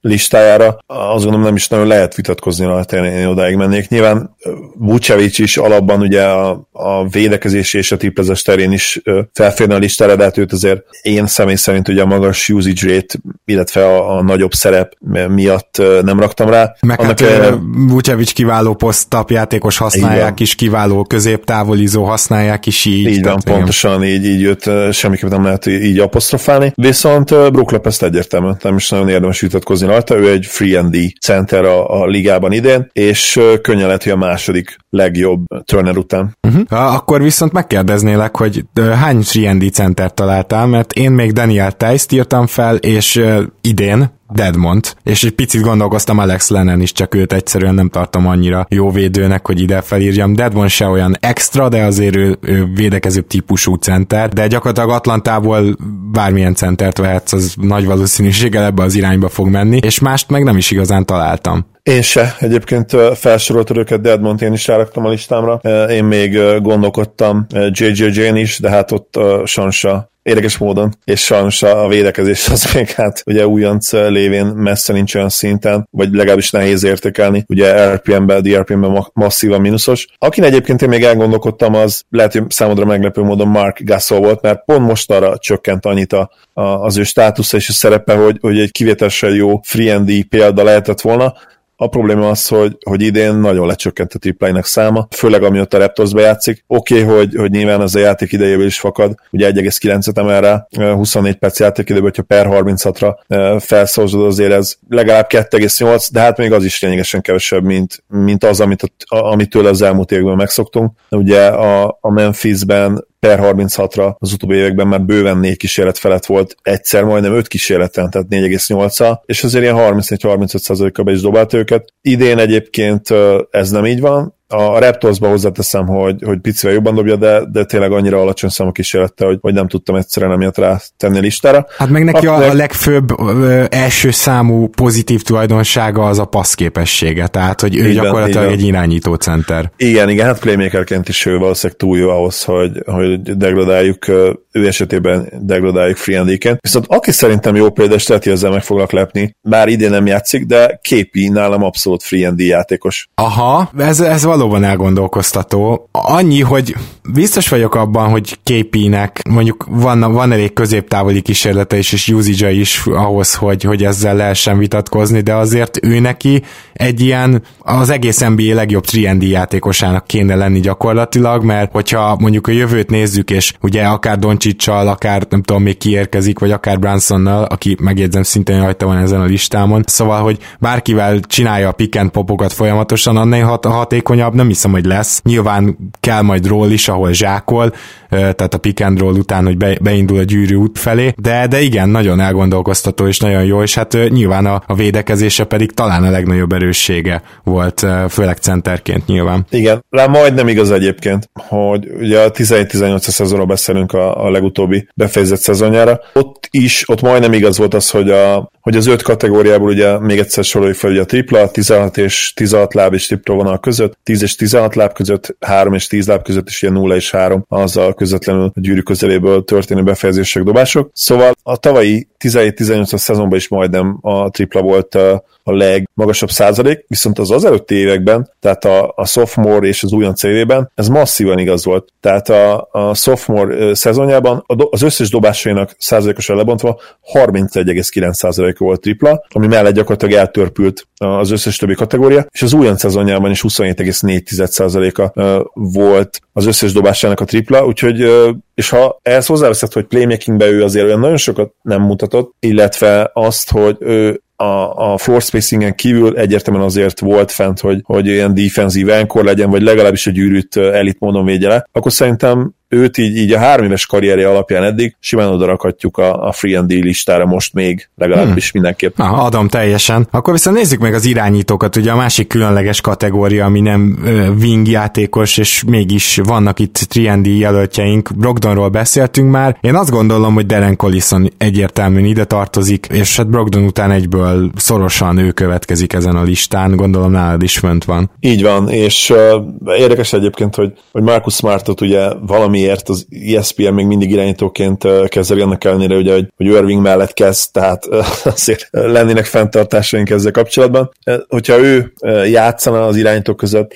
listájára. Azt gondolom nem is nagyon lehet vitatkozni rajta, én, én odáig mennék. Nyilván Vucevic is alapban ugye a, a védekezési és a triplezes terén is felférne a listára, de hát őt azért én személy szerint ugye a magas usage rate, illetve a, a nagyobb szerep miatt nem raktam rá. Meg Annak hát Vucevic kiváló kiváló posztap játékos használják is, kiváló középtávolizó használják is így. Így van, pontosan így, így őt semmiképpen nem lehet így apostrofálni. Viszont Brook Lopez egyértelműen nem is nagyon érdemes vitatkozni rajta, ő egy free and D center a, a ligában idén, és könnyen lehet, hogy a második legjobb Turner után. Uh-huh. Akkor viszont megkérdeznélek, hogy hány free and D center találtál, mert én még Daniel Tice-t írtam fel, és idén Deadmont, és egy picit gondolkoztam Alex Lennon is, csak őt egyszerűen nem tartom annyira jó védőnek, hogy ide felírjam. Deadmont se olyan extra, de azért ő, ő védekező típusú center, de gyakorlatilag Atlantából bármilyen centert vehetsz, az nagy valószínűséggel ebbe az irányba fog menni, és mást meg nem is igazán találtam. Én se. Egyébként felsoroltad őket, Deadmont én is ráraktam a listámra. Én még gondolkodtam JJJ-n is, de hát ott Sansa érdekes módon, és sajnos a védekezés az *laughs* még hát ugye újonc lévén messze nincs olyan szinten, vagy legalábbis nehéz értékelni, ugye RPM-ben, DRPM-ben masszívan mínuszos. Akin egyébként én még elgondolkodtam, az lehet, hogy számodra meglepő módon Mark Gasol volt, mert pont most arra csökkent annyit a, a, az ő státusza és a szerepe, hogy, hogy egy kivételesen jó free példa lehetett volna, a probléma az, hogy, hogy idén nagyon lecsökkent a tripláinak száma, főleg amióta a Raptors bejátszik. Oké, okay, hogy, hogy nyilván az a játék idejéből is fakad, ugye 1,9-et emel rá, 24 perc játékidőből, hogyha per 36-ra felszorzod, azért ez legalább 2,8, de hát még az is lényegesen kevesebb, mint, mint az, amit, amitől az elmúlt években megszoktunk. Ugye a, a Memphisben per 36-ra az utóbbi években már bőven négy kísérlet felett volt, egyszer majdnem öt kísérleten, tehát 4,8-a, és azért ilyen 34-35%-kal be is dobált őket. Idén egyébként ez nem így van, A Raptorsba hozzáteszem, hogy, hogy picivel jobban dobja, de, de tényleg annyira alacsony számok kísérlette, hogy, hogy nem tudtam egyszerűen emiatt rá tenni a listára. Hát meg neki a, a legfőbb ö, első számú pozitív tulajdonsága az a passzképessége, tehát hogy ő igen, gyakorlatilag igen. egy irányító center. Igen, igen, hát playmakerként is ő valószínűleg túl jó ahhoz, hogy, hogy degradáljuk, ő esetében degradáljuk free Viszont aki szerintem jó példa, és lehet, hogy ezzel meg foglak lepni, bár idén nem játszik, de képi nálam abszolút free játékos. Aha, ez, ez valóban elgondolkoztató. Annyi, hogy biztos vagyok abban, hogy képinek mondjuk van, van elég középtávoli kísérlete is, és usage is ahhoz, hogy, hogy ezzel lehessen vitatkozni, de azért ő neki egy ilyen az egész NBA legjobb 3 játékosának kéne lenni gyakorlatilag, mert hogyha mondjuk a jövőt nézzük, és ugye akár Doncsicsal, akár nem tudom még kiérkezik, vagy akár Bransonnal, aki megjegyzem szintén rajta van ezen a listámon, szóval, hogy bárkivel csinálja a pick and popokat folyamatosan, annál hat- hatékonyabb nem hiszem, hogy lesz. Nyilván kell majd ról is, ahol zsákol, tehát a pick and roll után, hogy be, beindul a gyűrű út felé, de, de igen, nagyon elgondolkoztató és nagyon jó, és hát nyilván a, a védekezése pedig talán a legnagyobb erőssége volt, főleg centerként nyilván. Igen, rá majdnem igaz egyébként, hogy ugye a 11-18 szezonról beszélünk a, a legutóbbi befejezett szezonjára. Ott is, ott majdnem igaz volt az, hogy, a, hogy az öt kategóriából ugye még egyszer soroljuk fel, ugye a tripla, 16 és 16 láb és tripla vonal között, 10 és 16 láb között, 3 és 10 láb között is ilyen 0 és 3 azzal közvetlenül a gyűrű közeléből történő befejezések, dobások. Szóval a tavalyi 17-18 szezonban is majdnem a tripla volt a legmagasabb százalék, viszont az az előtti években, tehát a, a sophomore és az újonc évében ez masszívan igaz volt. Tehát a, a sophomore szezonjában az összes dobásainak százalékosan lebontva 31,9% volt tripla, ami mellett gyakorlatilag eltörpült az összes többi kategória, és az újonc szezonjában is 27,4%-a volt az összes dobásának a tripla, úgyhogy és ha ehhez hozzáveszed, hogy playmakingbe ő azért olyan nagyon sokat nem mutatott, illetve azt, hogy ő a, a floor spacingen kívül egyértelműen azért volt fent, hogy, hogy ilyen defensív enkor legyen, vagy legalábbis a gyűrűt elit módon védje le, akkor szerintem őt így, így a három éves karrierje alapján eddig simán oda rakhatjuk a, a free and deal listára most még, legalábbis hmm. mindenképp. Na, adom teljesen. Akkor viszont nézzük meg az irányítókat, ugye a másik különleges kategória, ami nem wing játékos, és mégis vannak itt 3 jelöltjeink. Brogdonról beszéltünk már. Én azt gondolom, hogy Deren Collison egyértelműen ide tartozik, és hát Brogdon után egyből szorosan ő következik ezen a listán. Gondolom nálad is fönt van. Így van, és uh, érdekes egyébként, hogy, hogy Marcus Smartot ugye valami valamiért az ESPN még mindig irányítóként kezeli, annak ellenére, ugye, hogy, hogy Irving mellett kezd, tehát *laughs* azért lennének fenntartásaink ezzel kapcsolatban. Hogyha ő játszana az irányítók között,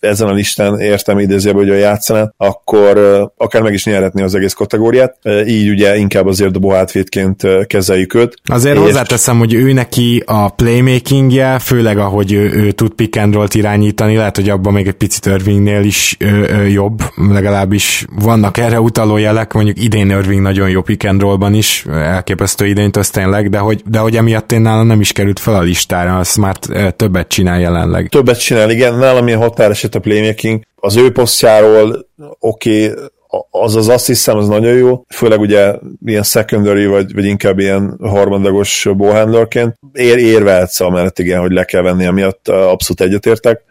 ezen a listán értem idézőben, hogy a játszaná, akkor akár meg is nyerhetné az egész kategóriát. Így ugye inkább azért dobó hátvédként kezeljük őt. Azért és... hozzáteszem, hogy ő neki a playmakingje, főleg ahogy ő, ő tud pick and roll irányítani, lehet, hogy abban még egy picit Irvingnél is ö, ö, jobb, legalábbis vannak erre utaló jelek, mondjuk idén Irving nagyon jó pick and rollban is, elképesztő idényt, az tényleg, de hogy, de hogy emiatt én nálam nem is került fel a listára, azt már többet csinál jelenleg. Többet csinál, igen, nálam ilyen határeset a playmaking. Az ő posztjáról oké, okay, az az azt hiszem, az nagyon jó, főleg ugye ilyen secondary, vagy, vagy inkább ilyen harmadagos ballhandlerként. Ér, érvehetsz amellett igen, hogy le kell venni, amiatt abszolút egyetértek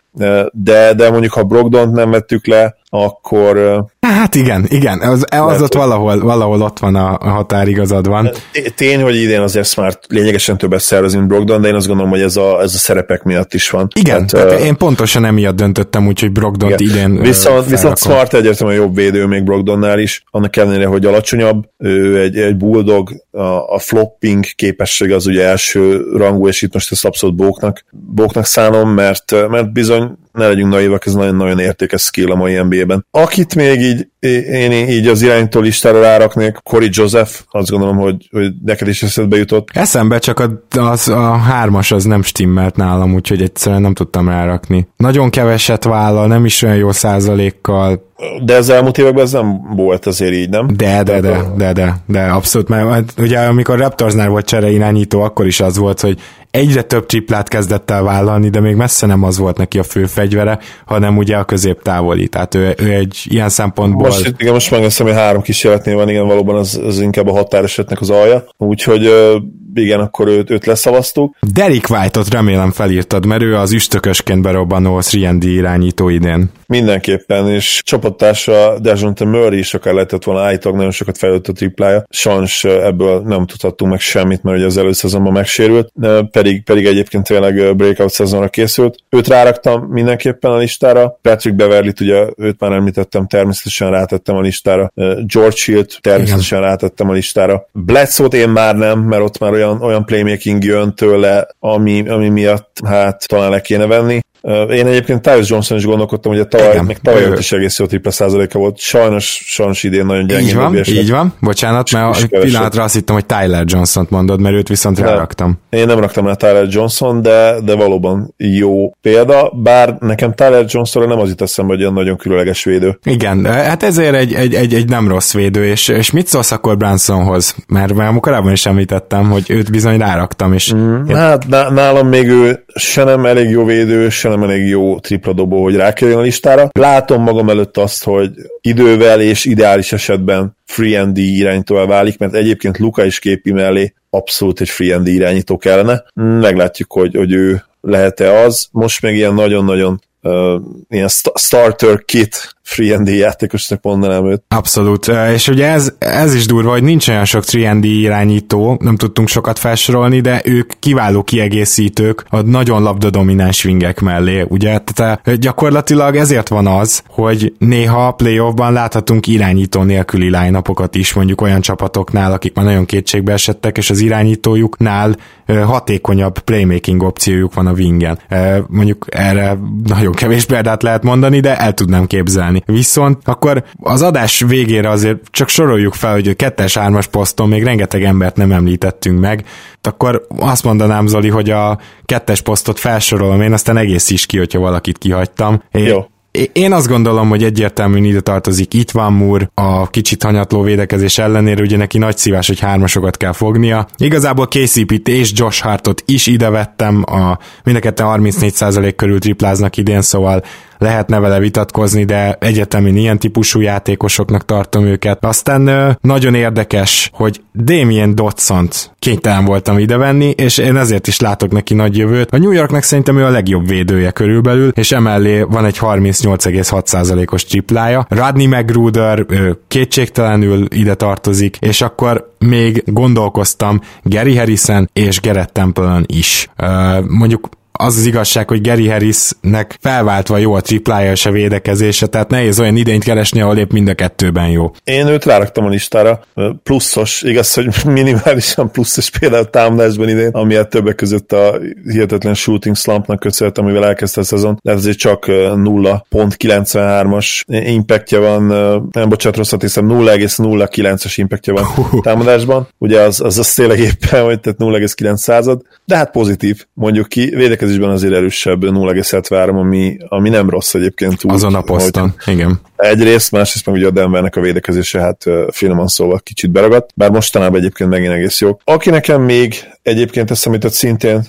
de, de mondjuk ha Brogdont nem vettük le, akkor... Hát igen, igen, az, az ott valahol, valahol ott van a, a határigazad van. Tény, hogy idén azért Smart lényegesen többet szervez, mint Brogdon, de én azt gondolom, hogy ez a, ez a szerepek miatt is van. Igen, tehát, tehát én pontosan emiatt döntöttem úgy, hogy Brogdon idén Viszont, viszont Smart egyértelműen jobb védő még Brogdonnál is, annak ellenére, hogy alacsonyabb, ő egy, egy bulldog, a, a flopping képesség az ugye első rangú, és itt most ezt abszolút bóknak, bóknak szánom, mert, mert bizony ne legyünk naivak, ez nagyon-nagyon értékes skill a mai NBA-ben. Akit még így, én így az iránytól listára ráraknék, Corey Joseph, azt gondolom, hogy, hogy neked is eszedbe jutott. Eszembe, csak a, az, a hármas az nem stimmelt nálam, úgyhogy egyszerűen nem tudtam rárakni. Nagyon keveset vállal, nem is olyan jó százalékkal, de az elmúlt években ez nem volt azért így, nem? De, de, de, de, de, de abszolút, mert ugye amikor Raptorsnál volt csere irányító, akkor is az volt, hogy egyre több triplát kezdett el vállalni, de még messze nem az volt neki a fő fegyvere, hanem ugye a középtávoli. Tehát ő, ő egy ilyen szempontból... Most, igen, most megveszem, hogy három kísérletnél van, igen, valóban az, az inkább a határesetnek az alja. Úgyhogy igen, akkor őt, őt leszavaztuk. Derek White-ot remélem felírtad, mert ő az üstökösként berobbanó 3D irányító idén. Mindenképpen, és csapattársa Dejounte Murray is akár lehetett volna állítólag nagyon sokat fejlődött a triplája. Sajnos ebből nem tudhattunk meg semmit, mert ugye az előszezonban megsérült, pedig, pedig egyébként tényleg breakout szezonra készült. Őt ráraktam mindenképpen a listára. Patrick beverly ugye őt már említettem, természetesen rátettem a listára. George Hill természetesen Igen. rátettem a listára. Bledsoe-t én már nem, mert ott már olyan, olyan playmaking jön tőle, ami, ami miatt hát talán le kéne venni. Én egyébként Tyus Johnson is gondolkodtam, hogy a tavaly, Igen. még tavaly ő... is egész jó tripla százaléka volt. Sajnos, sajnos idén nagyon gyengén. Így van, így van. Bocsánat, mert a pillanatra azt hittem, hogy Tyler Johnson-t mondod, mert őt viszont de, ráraktam. Én nem raktam rá Tyler Johnson, de, de valóban jó példa, bár nekem Tyler Johnsonra nem az itt eszembe, hogy olyan nagyon különleges védő. Igen, hát ezért egy, egy, egy, egy nem rossz védő, és, és mit szólsz akkor Bransonhoz? Mert már korábban is említettem, hogy őt bizony ráraktam, és... Mm, én... Hát nálam még ő se nem elég jó védő, se nem elég jó tripla dobó, hogy rákerüljön a listára. Látom magam előtt azt, hogy idővel és ideális esetben free and D irányítóval válik, mert egyébként Luka is képi mellé abszolút egy free and D irányító kellene. Meglátjuk, hogy, hogy ő lehet-e az. Most még ilyen nagyon-nagyon uh, ilyen starter kit free and játékosnak mondanám őt. Abszolút, és ugye ez, ez is durva, hogy nincs olyan sok 3D irányító, nem tudtunk sokat felsorolni, de ők kiváló kiegészítők a nagyon labdadomináns wingek mellé, ugye? Tehát gyakorlatilag ezért van az, hogy néha a playoffban láthatunk irányító nélküli line is, mondjuk olyan csapatoknál, akik már nagyon kétségbe esettek, és az irányítójuknál hatékonyabb playmaking opciójuk van a wingen. Mondjuk erre nagyon kevés példát lehet mondani, de el tudnám képzelni csinálni. Viszont akkor az adás végére azért csak soroljuk fel, hogy a kettes-hármas poszton még rengeteg embert nem említettünk meg, akkor azt mondanám, Zoli, hogy a kettes posztot felsorolom én, aztán egész is ki, hogyha valakit kihagytam. Én, Jó. Én azt gondolom, hogy egyértelműen ide tartozik itt van Moore, a kicsit hanyatló védekezés ellenére, ugye neki nagy szívás, hogy hármasokat kell fognia. Igazából KCP-t és Josh Hartot is ide vettem, a mind a 34% körül tripláznak idén, szóval lehetne vele vitatkozni, de egyetemin ilyen típusú játékosoknak tartom őket. Aztán nagyon érdekes, hogy Damien Dotson-t kénytelen voltam idevenni, és én ezért is látok neki nagy jövőt. A New Yorknak szerintem ő a legjobb védője körülbelül, és emellé van egy 38,6%-os triplája. Rodney McGruder kétségtelenül ide tartozik, és akkor még gondolkoztam Gary Harrison és Gerett Temple is. mondjuk az az igazság, hogy Gary Harrisnek felváltva jó a triplája és a védekezése, tehát nehéz olyan idényt keresni, ahol épp mind a kettőben jó. Én őt ráraktam a listára, pluszos, igaz, hogy *laughs* minimálisan pluszos például támadásban idén, ami a többek között a hihetetlen shooting slumpnak köszönhet, amivel elkezdte a szezon, de ezért csak 0.93-as impactja van, nem bocsánat, rosszat hiszem, 0,09-es impactja van támadásban, ugye az, az, az tényleg éppen, hogy tehát 0,9 század, de hát pozitív, mondjuk ki, védekezés védekezésben azért erősebb 0,73, ami, ami nem rossz egyébként. Úgy, Azon a poszton, igen. Egyrészt, másrészt meg ugye a Denvernek a védekezése, hát finoman szóval kicsit beragadt, bár mostanában egyébként megint egész jó. Aki nekem még egyébként eszembe jutott szintén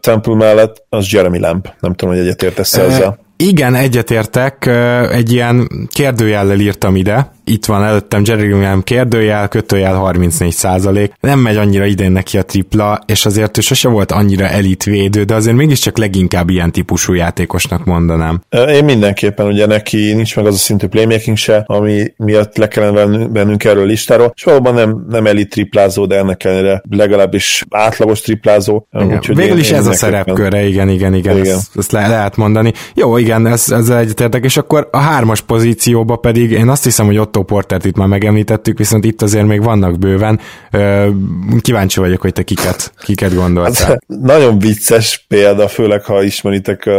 Temple mellett, az Jeremy Lamb. Nem tudom, hogy egyetértesz ezzel. Igen, egyetértek. Egy ilyen kérdőjellel írtam ide, itt van előttem Jerry Graham kérdőjel, kötőjel 34 százalék. Nem megy annyira idén neki a tripla, és azért ő sose volt annyira elit védő, de azért mégiscsak leginkább ilyen típusú játékosnak mondanám. Én mindenképpen ugye neki nincs meg az a szintű playmaking se, ami miatt le kellene vennünk erről a listáról, és valóban nem, nem elit triplázó, de ennek ellenére legalábbis átlagos triplázó. Végül én, is én ez a szerepköre, igen, igen, igen, igen. Ezt, ezt le, lehet mondani. Jó, igen, ez, ez egyetértek, és akkor a hármas pozícióba pedig én azt hiszem, hogy ott Otto Portert itt már megemlítettük, viszont itt azért még vannak bőven. Kíváncsi vagyok, hogy te kiket, kiket gondoltál. Hát, nagyon vicces példa, főleg ha ismeritek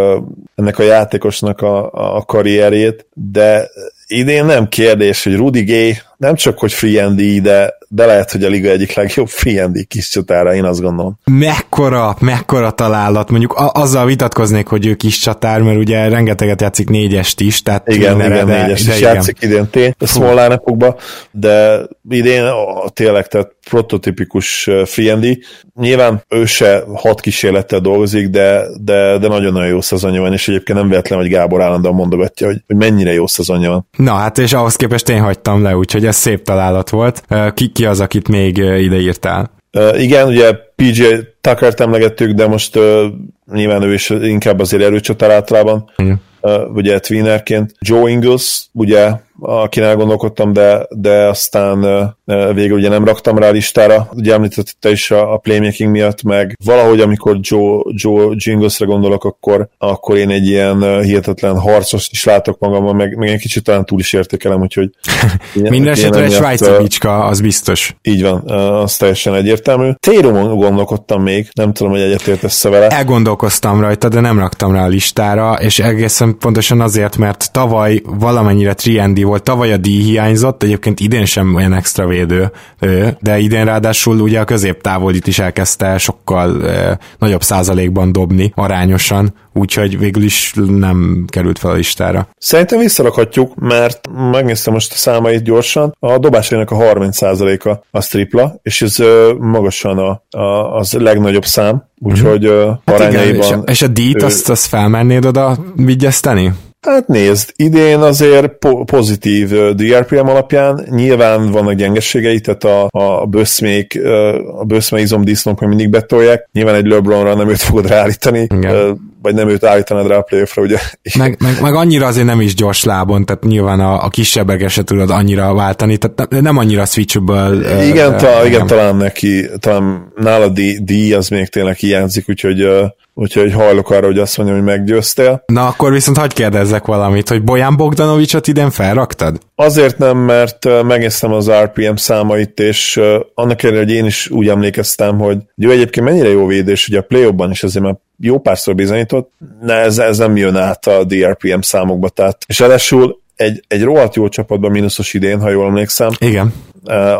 ennek a játékosnak a, a karrierjét, de idén nem kérdés, hogy Rudy Gay nem csak, hogy free de, de lehet, hogy a liga egyik legjobb free kis csatára, én azt gondolom. Mekkora, mekkora találat, mondjuk a- azzal vitatkoznék, hogy ő kis csatár, mert ugye rengeteget játszik négyest is, tehát igen, igen, de, négyest de is igen. játszik idén tény, a small de idén a, tényleg, tehát prototipikus free Nyilván ő se hat kísérlettel dolgozik, de, de, de nagyon-nagyon jó szezonja van, és egyébként nem véletlen, hogy Gábor állandóan mondogatja, hogy, hogy mennyire jó szezonja van. Na hát, és ahhoz képest én hagytam le, úgyhogy ez szép találat volt. Ki, ki az, akit még ideírtál? Uh, igen, ugye PJ Tucker-t emlegettük, de most uh, nyilván ő is inkább azért erőcsatár általában, uh, ugye tweenerként. Joe Ingles, ugye akin elgondolkodtam, de, de aztán végül ugye nem raktam rá listára. Ugye említette is a, a playmaking miatt, meg valahogy amikor Joe, Joe Jingosra gondolok, akkor, akkor én egy ilyen hihetetlen harcos is látok magamban, meg, meg egy kicsit talán túl is értékelem, úgyhogy... *laughs* Minden esetre egy svájci bicska, az biztos. Így van, az teljesen egyértelmű. Térumon gondolkodtam még, nem tudom, hogy egyetértesz vele. Elgondolkoztam rajta, de nem raktam rá a listára, és egészen pontosan azért, mert tavaly valamennyire triendi volt, tavaly a díj hiányzott, egyébként idén sem olyan extra védő, de idén ráadásul ugye a középtávolit is elkezdte sokkal nagyobb százalékban dobni arányosan, úgyhogy végül is nem került fel a listára. Szerintem visszarakhatjuk, mert megnéztem most a számait gyorsan, a dobásainak a 30%-a az tripla, és ez magasan a, a, az legnagyobb szám, úgyhogy uh-huh. hát arányaiban... Igen, és, és a díjt, azt, azt felmennéd oda vigyezteni? Hát nézd, idén azért po- pozitív DRPM alapján nyilván vannak gyengességei, tehát a, a böszmék, a böszme izomdisznók még mindig betolják. Nyilván egy LeBronra nem őt fogod ráállítani, Igen. vagy nem őt állítanád rá a playoffra, ugye? Meg, meg, meg, annyira azért nem is gyors lábon, tehát nyilván a, a kisebbeket se tudod annyira váltani, tehát nem annyira switchable. Igen, ta, igen talán neki, talán nála D, az még tényleg hiányzik, úgyhogy úgyhogy hajlok arra, hogy azt mondjam, hogy meggyőztél. Na akkor viszont hagyd kérdezzek valamit, hogy Bojan Bogdanovicsot idén felraktad? Azért nem, mert megnéztem az RPM számait, és annak ellenére, hogy én is úgy emlékeztem, hogy ő egyébként mennyire jó védés, ugye a play is azért már jó párszor bizonyított, ne, ez, ez nem jön át a DRPM számokba, tehát, és ráadásul egy, egy rohadt jó csapatban mínuszos idén, ha jól emlékszem. Igen.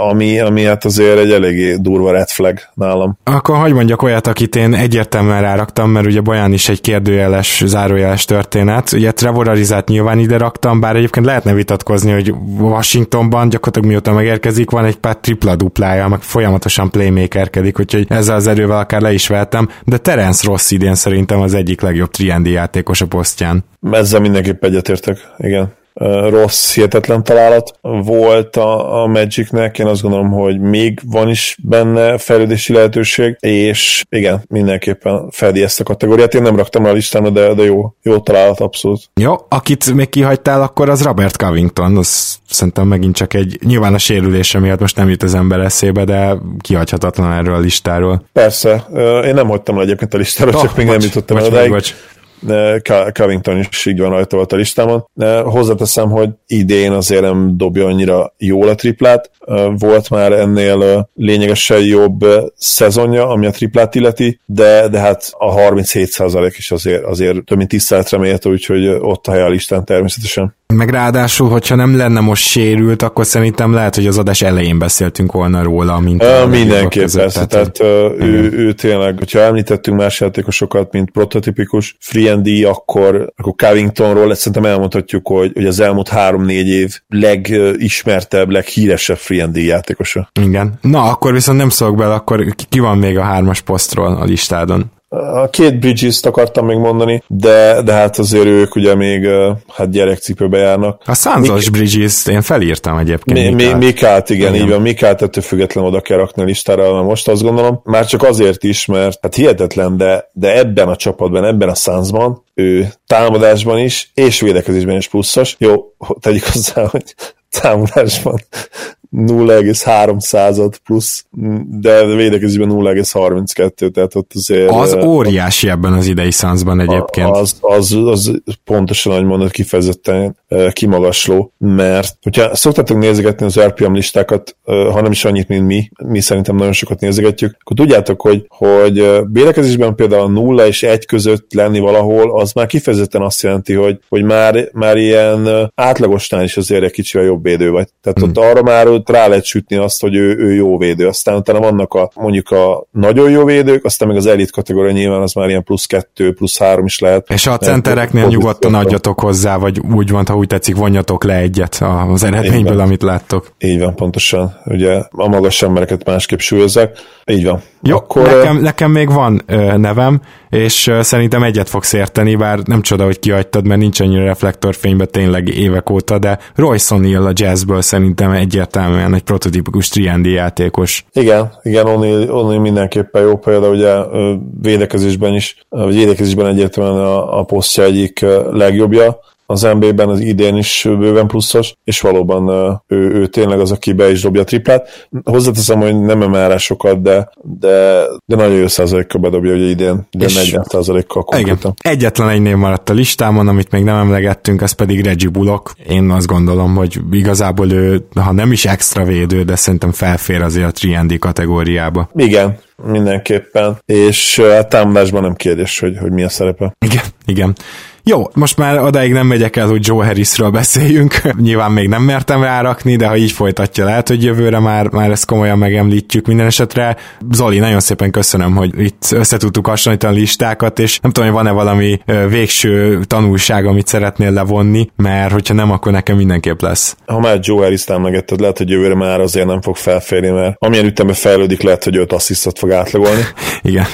Ami, ami hát azért egy eléggé durva red flag nálam. Akkor hagyd mondjak olyat, akit én egyértelműen ráraktam, mert ugye Baján is egy kérdőjeles, zárójeles történet. Ugye Trevor Arizát nyilván ide raktam, bár egyébként lehetne vitatkozni, hogy Washingtonban gyakorlatilag mióta megérkezik, van egy pár tripla-duplája, meg folyamatosan playmakerkedik, úgyhogy ezzel az erővel akár le is vettem, de Terence Ross idén szerintem az egyik legjobb triendi játékos a posztján. Ezzel mindenképp egyetértek, igen rossz, hihetetlen találat volt a, a Magicnek, én azt gondolom, hogy még van is benne fejlődési lehetőség, és igen, mindenképpen fedi ezt a kategóriát. Én nem raktam a listámra, de, de jó, jó találat, abszolút. Jó, akit még kihagytál, akkor az Robert Covington, az szerintem megint csak egy, nyilván a sérülése miatt most nem jut az ember eszébe, de kihagyhatatlan erről a listáról. Persze, én nem hagytam le egyébként a listáról, oh, csak még bocs, nem jutottam bocs, el odáig. Covington is így van rajta volt a listámon. Hozzáteszem, hogy idén azért nem dobja annyira jól a triplát. Volt már ennél lényegesen jobb szezonja, ami a triplát illeti, de, de hát a 37% is azért, azért több mint tiszteletre méltó, úgyhogy ott a hely a listán természetesen. Meg ráadásul, hogyha nem lenne most sérült, akkor szerintem lehet, hogy az adás elején beszéltünk volna róla, mint a Mindenképp, persze, tehát, tehát ő, ő tényleg, hogyha említettünk más játékosokat, mint prototipikus free and D, akkor, akkor Covingtonról szerintem elmondhatjuk, hogy, hogy az elmúlt három-négy év legismertebb, leghíresebb free and D játékosa. Igen. Na, akkor viszont nem szólok bele, akkor ki van még a hármas posztról a listádon? A két Bridges-t akartam még mondani, de, de hát azért ők ugye még hát gyerekcipőbe járnak. A Sanzos Mik- Bridges, én felírtam egyébként. Mi, Mikát. Mikát, igen, igen, így van. Mikát ettől független oda kell rakni a listára, most azt gondolom. Már csak azért is, mert hát hihetetlen, de, de ebben a csapatban, ebben a Sunsban ő támadásban is, és védekezésben is pluszos. Jó, tegyük hozzá, hogy támadásban 0,3 század plusz, de védekezésben 0,32, tehát ott azért... Az óriási ebben az idei szánzban egyébként. Az, az, az pontosan, ahogy mondod, kifejezetten kimagasló, mert hogyha szoktatok nézegetni az RPM listákat, ha nem is annyit, mint mi, mi szerintem nagyon sokat nézegetjük, akkor tudjátok, hogy, hogy védekezésben például a 0 és 1 között lenni valahol, az már kifejezetten azt jelenti, hogy, hogy már, már ilyen átlagosnál is azért egy kicsivel jobb védő vagy. Tehát hmm. ott arra már ott rá lehet sütni azt, hogy ő, ő jó védő. Aztán utána vannak a, mondjuk a nagyon jó védők, aztán meg az elit kategória nyilván az már ilyen plusz kettő, plusz három is lehet. És a centereknél nyugodtan adjatok hozzá, vagy úgy van, ha úgy tetszik, vonjatok le egyet az eredményből, amit láttok. Így van, pontosan. Ugye a magas embereket másképp súlyozzák. Így van. Jó, Akkor, nekem, nekem még van ö, nevem, és ö, szerintem egyet fogsz érteni, bár nem csoda, hogy kihagytad, mert nincs annyira reflektorfényben tényleg évek óta, de Royce O'Neal a jazzből szerintem egyértelmű egyértelműen egy prototípikus Triandi játékos. Igen, igen, O'Neal mindenképpen jó példa, ugye védekezésben is, vagy védekezésben egyértelműen a, a posztja egyik legjobbja, az NBA-ben az idén is bőven pluszos, és valóban ő, ő tényleg az, aki be is dobja a triplát. Hozzáteszem, hogy nem emelre sokat, de, de, de nagyon jó százalékkal bedobja ugye idén, de és 40 százalékkal konkrétan. Igen. Egyetlen egy név maradt a listámon, amit még nem emlegettünk, az pedig Reggie Bullock. Én azt gondolom, hogy igazából ő, ha nem is extra védő, de szerintem felfér azért a Triandi kategóriába. Igen, mindenképpen, és a támadásban nem kérdés, hogy, hogy mi a szerepe. Igen, igen. Jó, most már odáig nem megyek el, hogy Joe Harrisről beszéljünk. *laughs* Nyilván még nem mertem rárakni, de ha így folytatja, lehet, hogy jövőre már, már ezt komolyan megemlítjük. Minden esetre Zoli, nagyon szépen köszönöm, hogy itt összetudtuk hasonlítani a listákat, és nem tudom, hogy van-e valami végső tanulság, amit szeretnél levonni, mert hogyha nem, akkor nekem mindenképp lesz. Ha már Joe Harris támogattad, lehet, hogy jövőre már azért nem fog felférni, mert amilyen ütemben fejlődik, lehet, hogy öt asszisztot fog átlagolni. *laughs* Igen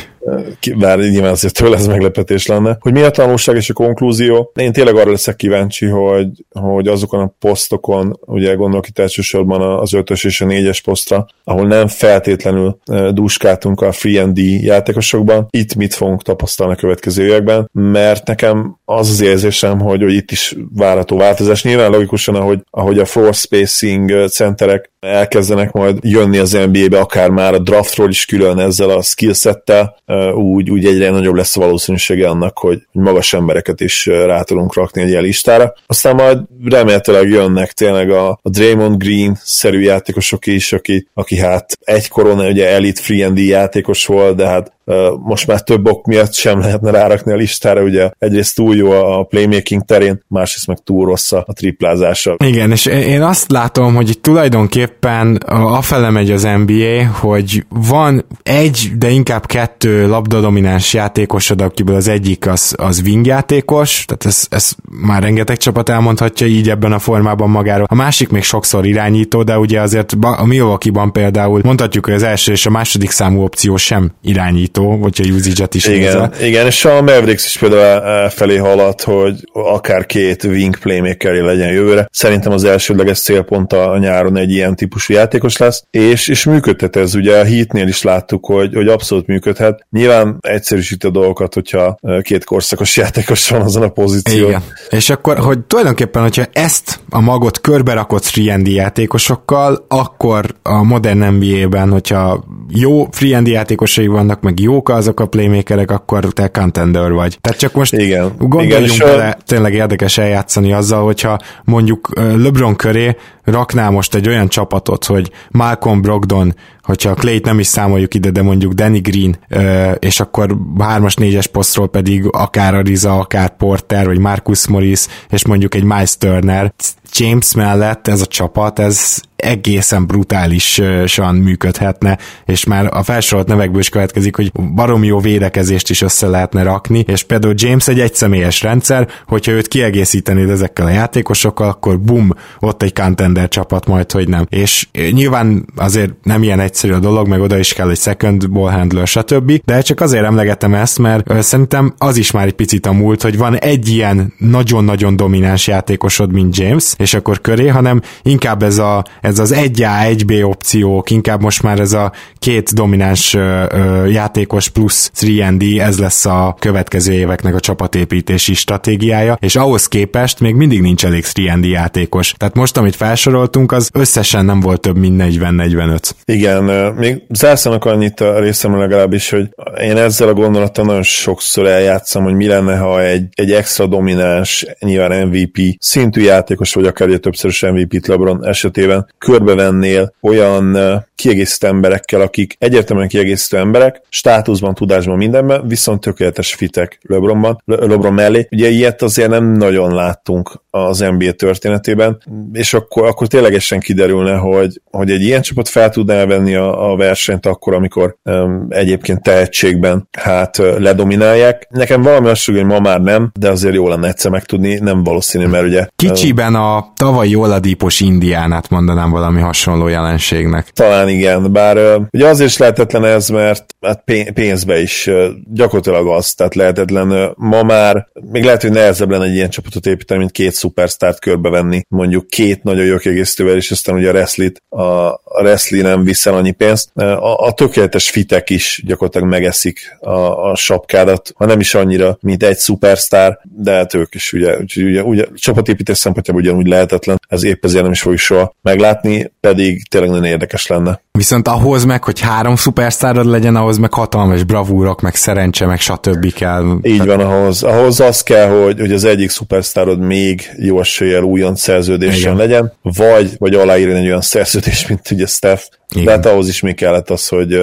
bár nyilván azért tőle ez meglepetés lenne. Hogy mi a tanulság és a konklúzió? Én tényleg arra leszek kíváncsi, hogy, hogy azokon a posztokon, ugye gondolok itt elsősorban az 5-ös és a 4-es posztra, ahol nem feltétlenül e, duskáltunk a free and D játékosokban, itt mit fogunk tapasztalni a következő években, mert nekem az az érzésem, hogy, hogy itt is várható változás. Nyilván logikusan, ahogy, ahogy a floor spacing centerek elkezdenek majd jönni az NBA-be, akár már a draftról is külön ezzel a skillsettel, úgy, úgy egyre nagyobb lesz a valószínűsége annak, hogy magas embereket is rá tudunk rakni egy ilyen listára. Aztán majd remélhetőleg jönnek tényleg a, a Draymond Green-szerű játékosok is, aki, aki hát egykoron ugye Elite Free játékos volt, de hát most már több ok miatt sem lehetne rárakni a listára, ugye egyrészt túl jó a playmaking terén, másrészt meg túl rossz a triplázása. Igen, és én azt látom, hogy itt tulajdonképpen afele megy az NBA, hogy van egy, de inkább kettő labdadomináns játékosod, akiből az egyik az, az wing játékos, tehát ez, ez már rengeteg csapat elmondhatja így ebben a formában magáról. A másik még sokszor irányító, de ugye azért a Milwaukee-ban például mondhatjuk, hogy az első és a második számú opció sem irányító irányító, hogyha usage is igen, nézve. Igen, és a Mavericks is például felé haladt, hogy akár két wing playmaker legyen jövőre. Szerintem az elsődleges célpont a nyáron egy ilyen típusú játékos lesz, és, és működhet ez. Ugye a Heatnél is láttuk, hogy, hogy abszolút működhet. Nyilván egyszerűsít a dolgokat, hogyha két korszakos *laughs* játékos van azon a pozíción. Igen. És akkor, hogy tulajdonképpen, hogyha ezt a magot körbe rakott free játékosokkal, akkor a modern NBA-ben, hogyha jó free játékosai vannak, meg jók azok a playmakerek, akkor te contender vagy. Tehát csak most Igen. gondoljunk Igen, bele, tényleg érdekes eljátszani azzal, hogyha mondjuk LeBron köré rakná most egy olyan csapatot, hogy Malcolm Brogdon, hogyha a Clay-t nem is számoljuk ide, de mondjuk Danny Green, és akkor 3-as, 4-es posztról pedig akár Ariza, akár Porter, vagy Marcus Morris, és mondjuk egy Miles Turner, James mellett ez a csapat, ez egészen brutálisan működhetne, és már a felsorolt nevekből is következik, hogy baromi jó védekezést is össze lehetne rakni, és például James egy egyszemélyes rendszer, hogyha őt kiegészítenéd ezekkel a játékosokkal, akkor bum, ott egy contender csapat majd, hogy nem. És nyilván azért nem ilyen egyszerű a dolog, meg oda is kell egy second ball handler, stb. De csak azért emlegetem ezt, mert szerintem az is már egy picit a múlt, hogy van egy ilyen nagyon-nagyon domináns játékosod, mint James, és akkor köré, hanem inkább ez, a, ez az 1A, 1B opciók, inkább most már ez a két domináns ö, ö, játékos plusz 3D, ez lesz a következő éveknek a csapatépítési stratégiája, és ahhoz képest még mindig nincs elég 3D játékos. Tehát most, amit felsoroltunk, az összesen nem volt több, mint 40-45. Igen, még zárszanak annyit a részemről legalábbis, hogy én ezzel a gondolattal nagyon sokszor eljátszom, hogy mi lenne, ha egy, egy extra domináns, nyilván MVP szintű játékos, vagy akár egy többszörös MVP-t LeBron esetében körbevennél olyan kiegészítő emberekkel, akik egyértelműen kiegészítő emberek, státuszban, tudásban, mindenben, viszont tökéletes fitek LeBronban, LeBron mellé. Ugye ilyet azért nem nagyon láttunk az NBA történetében, és akkor, akkor ténylegesen kiderülne, hogy, hogy egy ilyen csapat fel tudná a, a versenyt akkor, amikor um, egyébként tehetségben hát ledominálják. Nekem valami azt hogy ma már nem, de azért jó lenne egyszer megtudni, nem valószínű, mert ugye... Kicsiben a tavalyi oladípos indiánát mondanám valami hasonló jelenségnek. Talán igen, bár ugye azért is lehetetlen ez, mert hát pénzbe is gyakorlatilag az, tehát lehetetlen ma már, még lehet, hogy nehezebb lenne egy ilyen csapatot építeni, mint két szupersztárt körbevenni, mondjuk két nagyon jó kiegészítővel, és aztán ugye a wrestling a, a wrestling nem viszel annyi pénzt. A, a tökéletes fitek is gyakorlatilag megeszik a, a sapkádat, ha nem is annyira, mint egy szupersztár, de hát ők is ugye, ugye, ugye csapatépítés szempontjából ugyanúgy lehetetlen, ez épp ezért nem is fogjuk soha meglátni, pedig tényleg nagyon érdekes lenne. Viszont ahhoz meg, hogy három szupersztárod legyen, ahhoz meg hatalmas bravúrok, meg szerencse, meg stb. kell. Így van, ahhoz, ahhoz az kell, hogy, hogy az egyik szupersztárod még jó eséllyel újon szerződésen legyen, vagy, vagy aláírni egy olyan szerződés, mint ugye Steph, igen. De hát ahhoz is még kellett az, hogy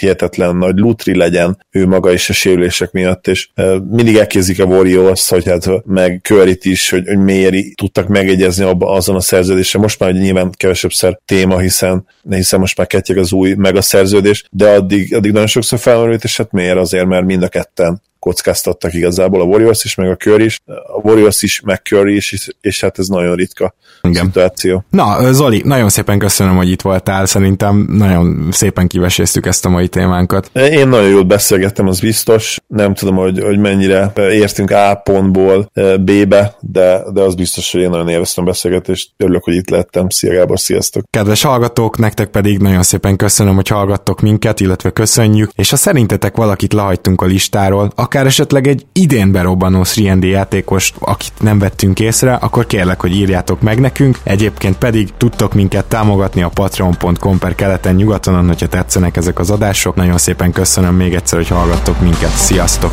hihetetlen nagy lutri legyen ő maga is a sérülések miatt, és mindig elkézik a Warriors, hogy hát meg curry is, hogy, hogy miért tudtak megegyezni abba, azon a szerződésen. Most már nyilván kevesebbszer téma, hiszen, hiszen most már kettjeg az új meg a szerződés, de addig, addig nagyon sokszor felmerült, és hát miért? Azért, mert mind a ketten kockáztattak igazából a Warriors is, meg a Curry is. A Warriors is, meg Curry is, és, és hát ez nagyon ritka Igen. szituáció. Na, Zoli, nagyon szépen köszönöm, hogy itt voltál. Szerintem nagyon szépen kiveséztük ezt a mai témánkat. Én nagyon jól beszélgettem, az biztos. Nem tudom, hogy, hogy mennyire értünk A pontból B-be, de, de az biztos, hogy én nagyon élveztem a beszélgetést. Örülök, hogy itt lettem. Szia Gábor, sziasztok! Kedves hallgatók, nektek pedig nagyon szépen köszönöm, hogy hallgattok minket, illetve köszönjük, és ha szerintetek valakit lehagytunk a listáról, akár esetleg egy idén berobbanó 3D játékos, akit nem vettünk észre, akkor kérlek, hogy írjátok meg nekünk. Egyébként pedig tudtok minket támogatni a patreon.com per keleten nyugaton, hogyha tetszenek ezek az adások. Nagyon szépen köszönöm még egyszer, hogy hallgattok minket. Sziasztok!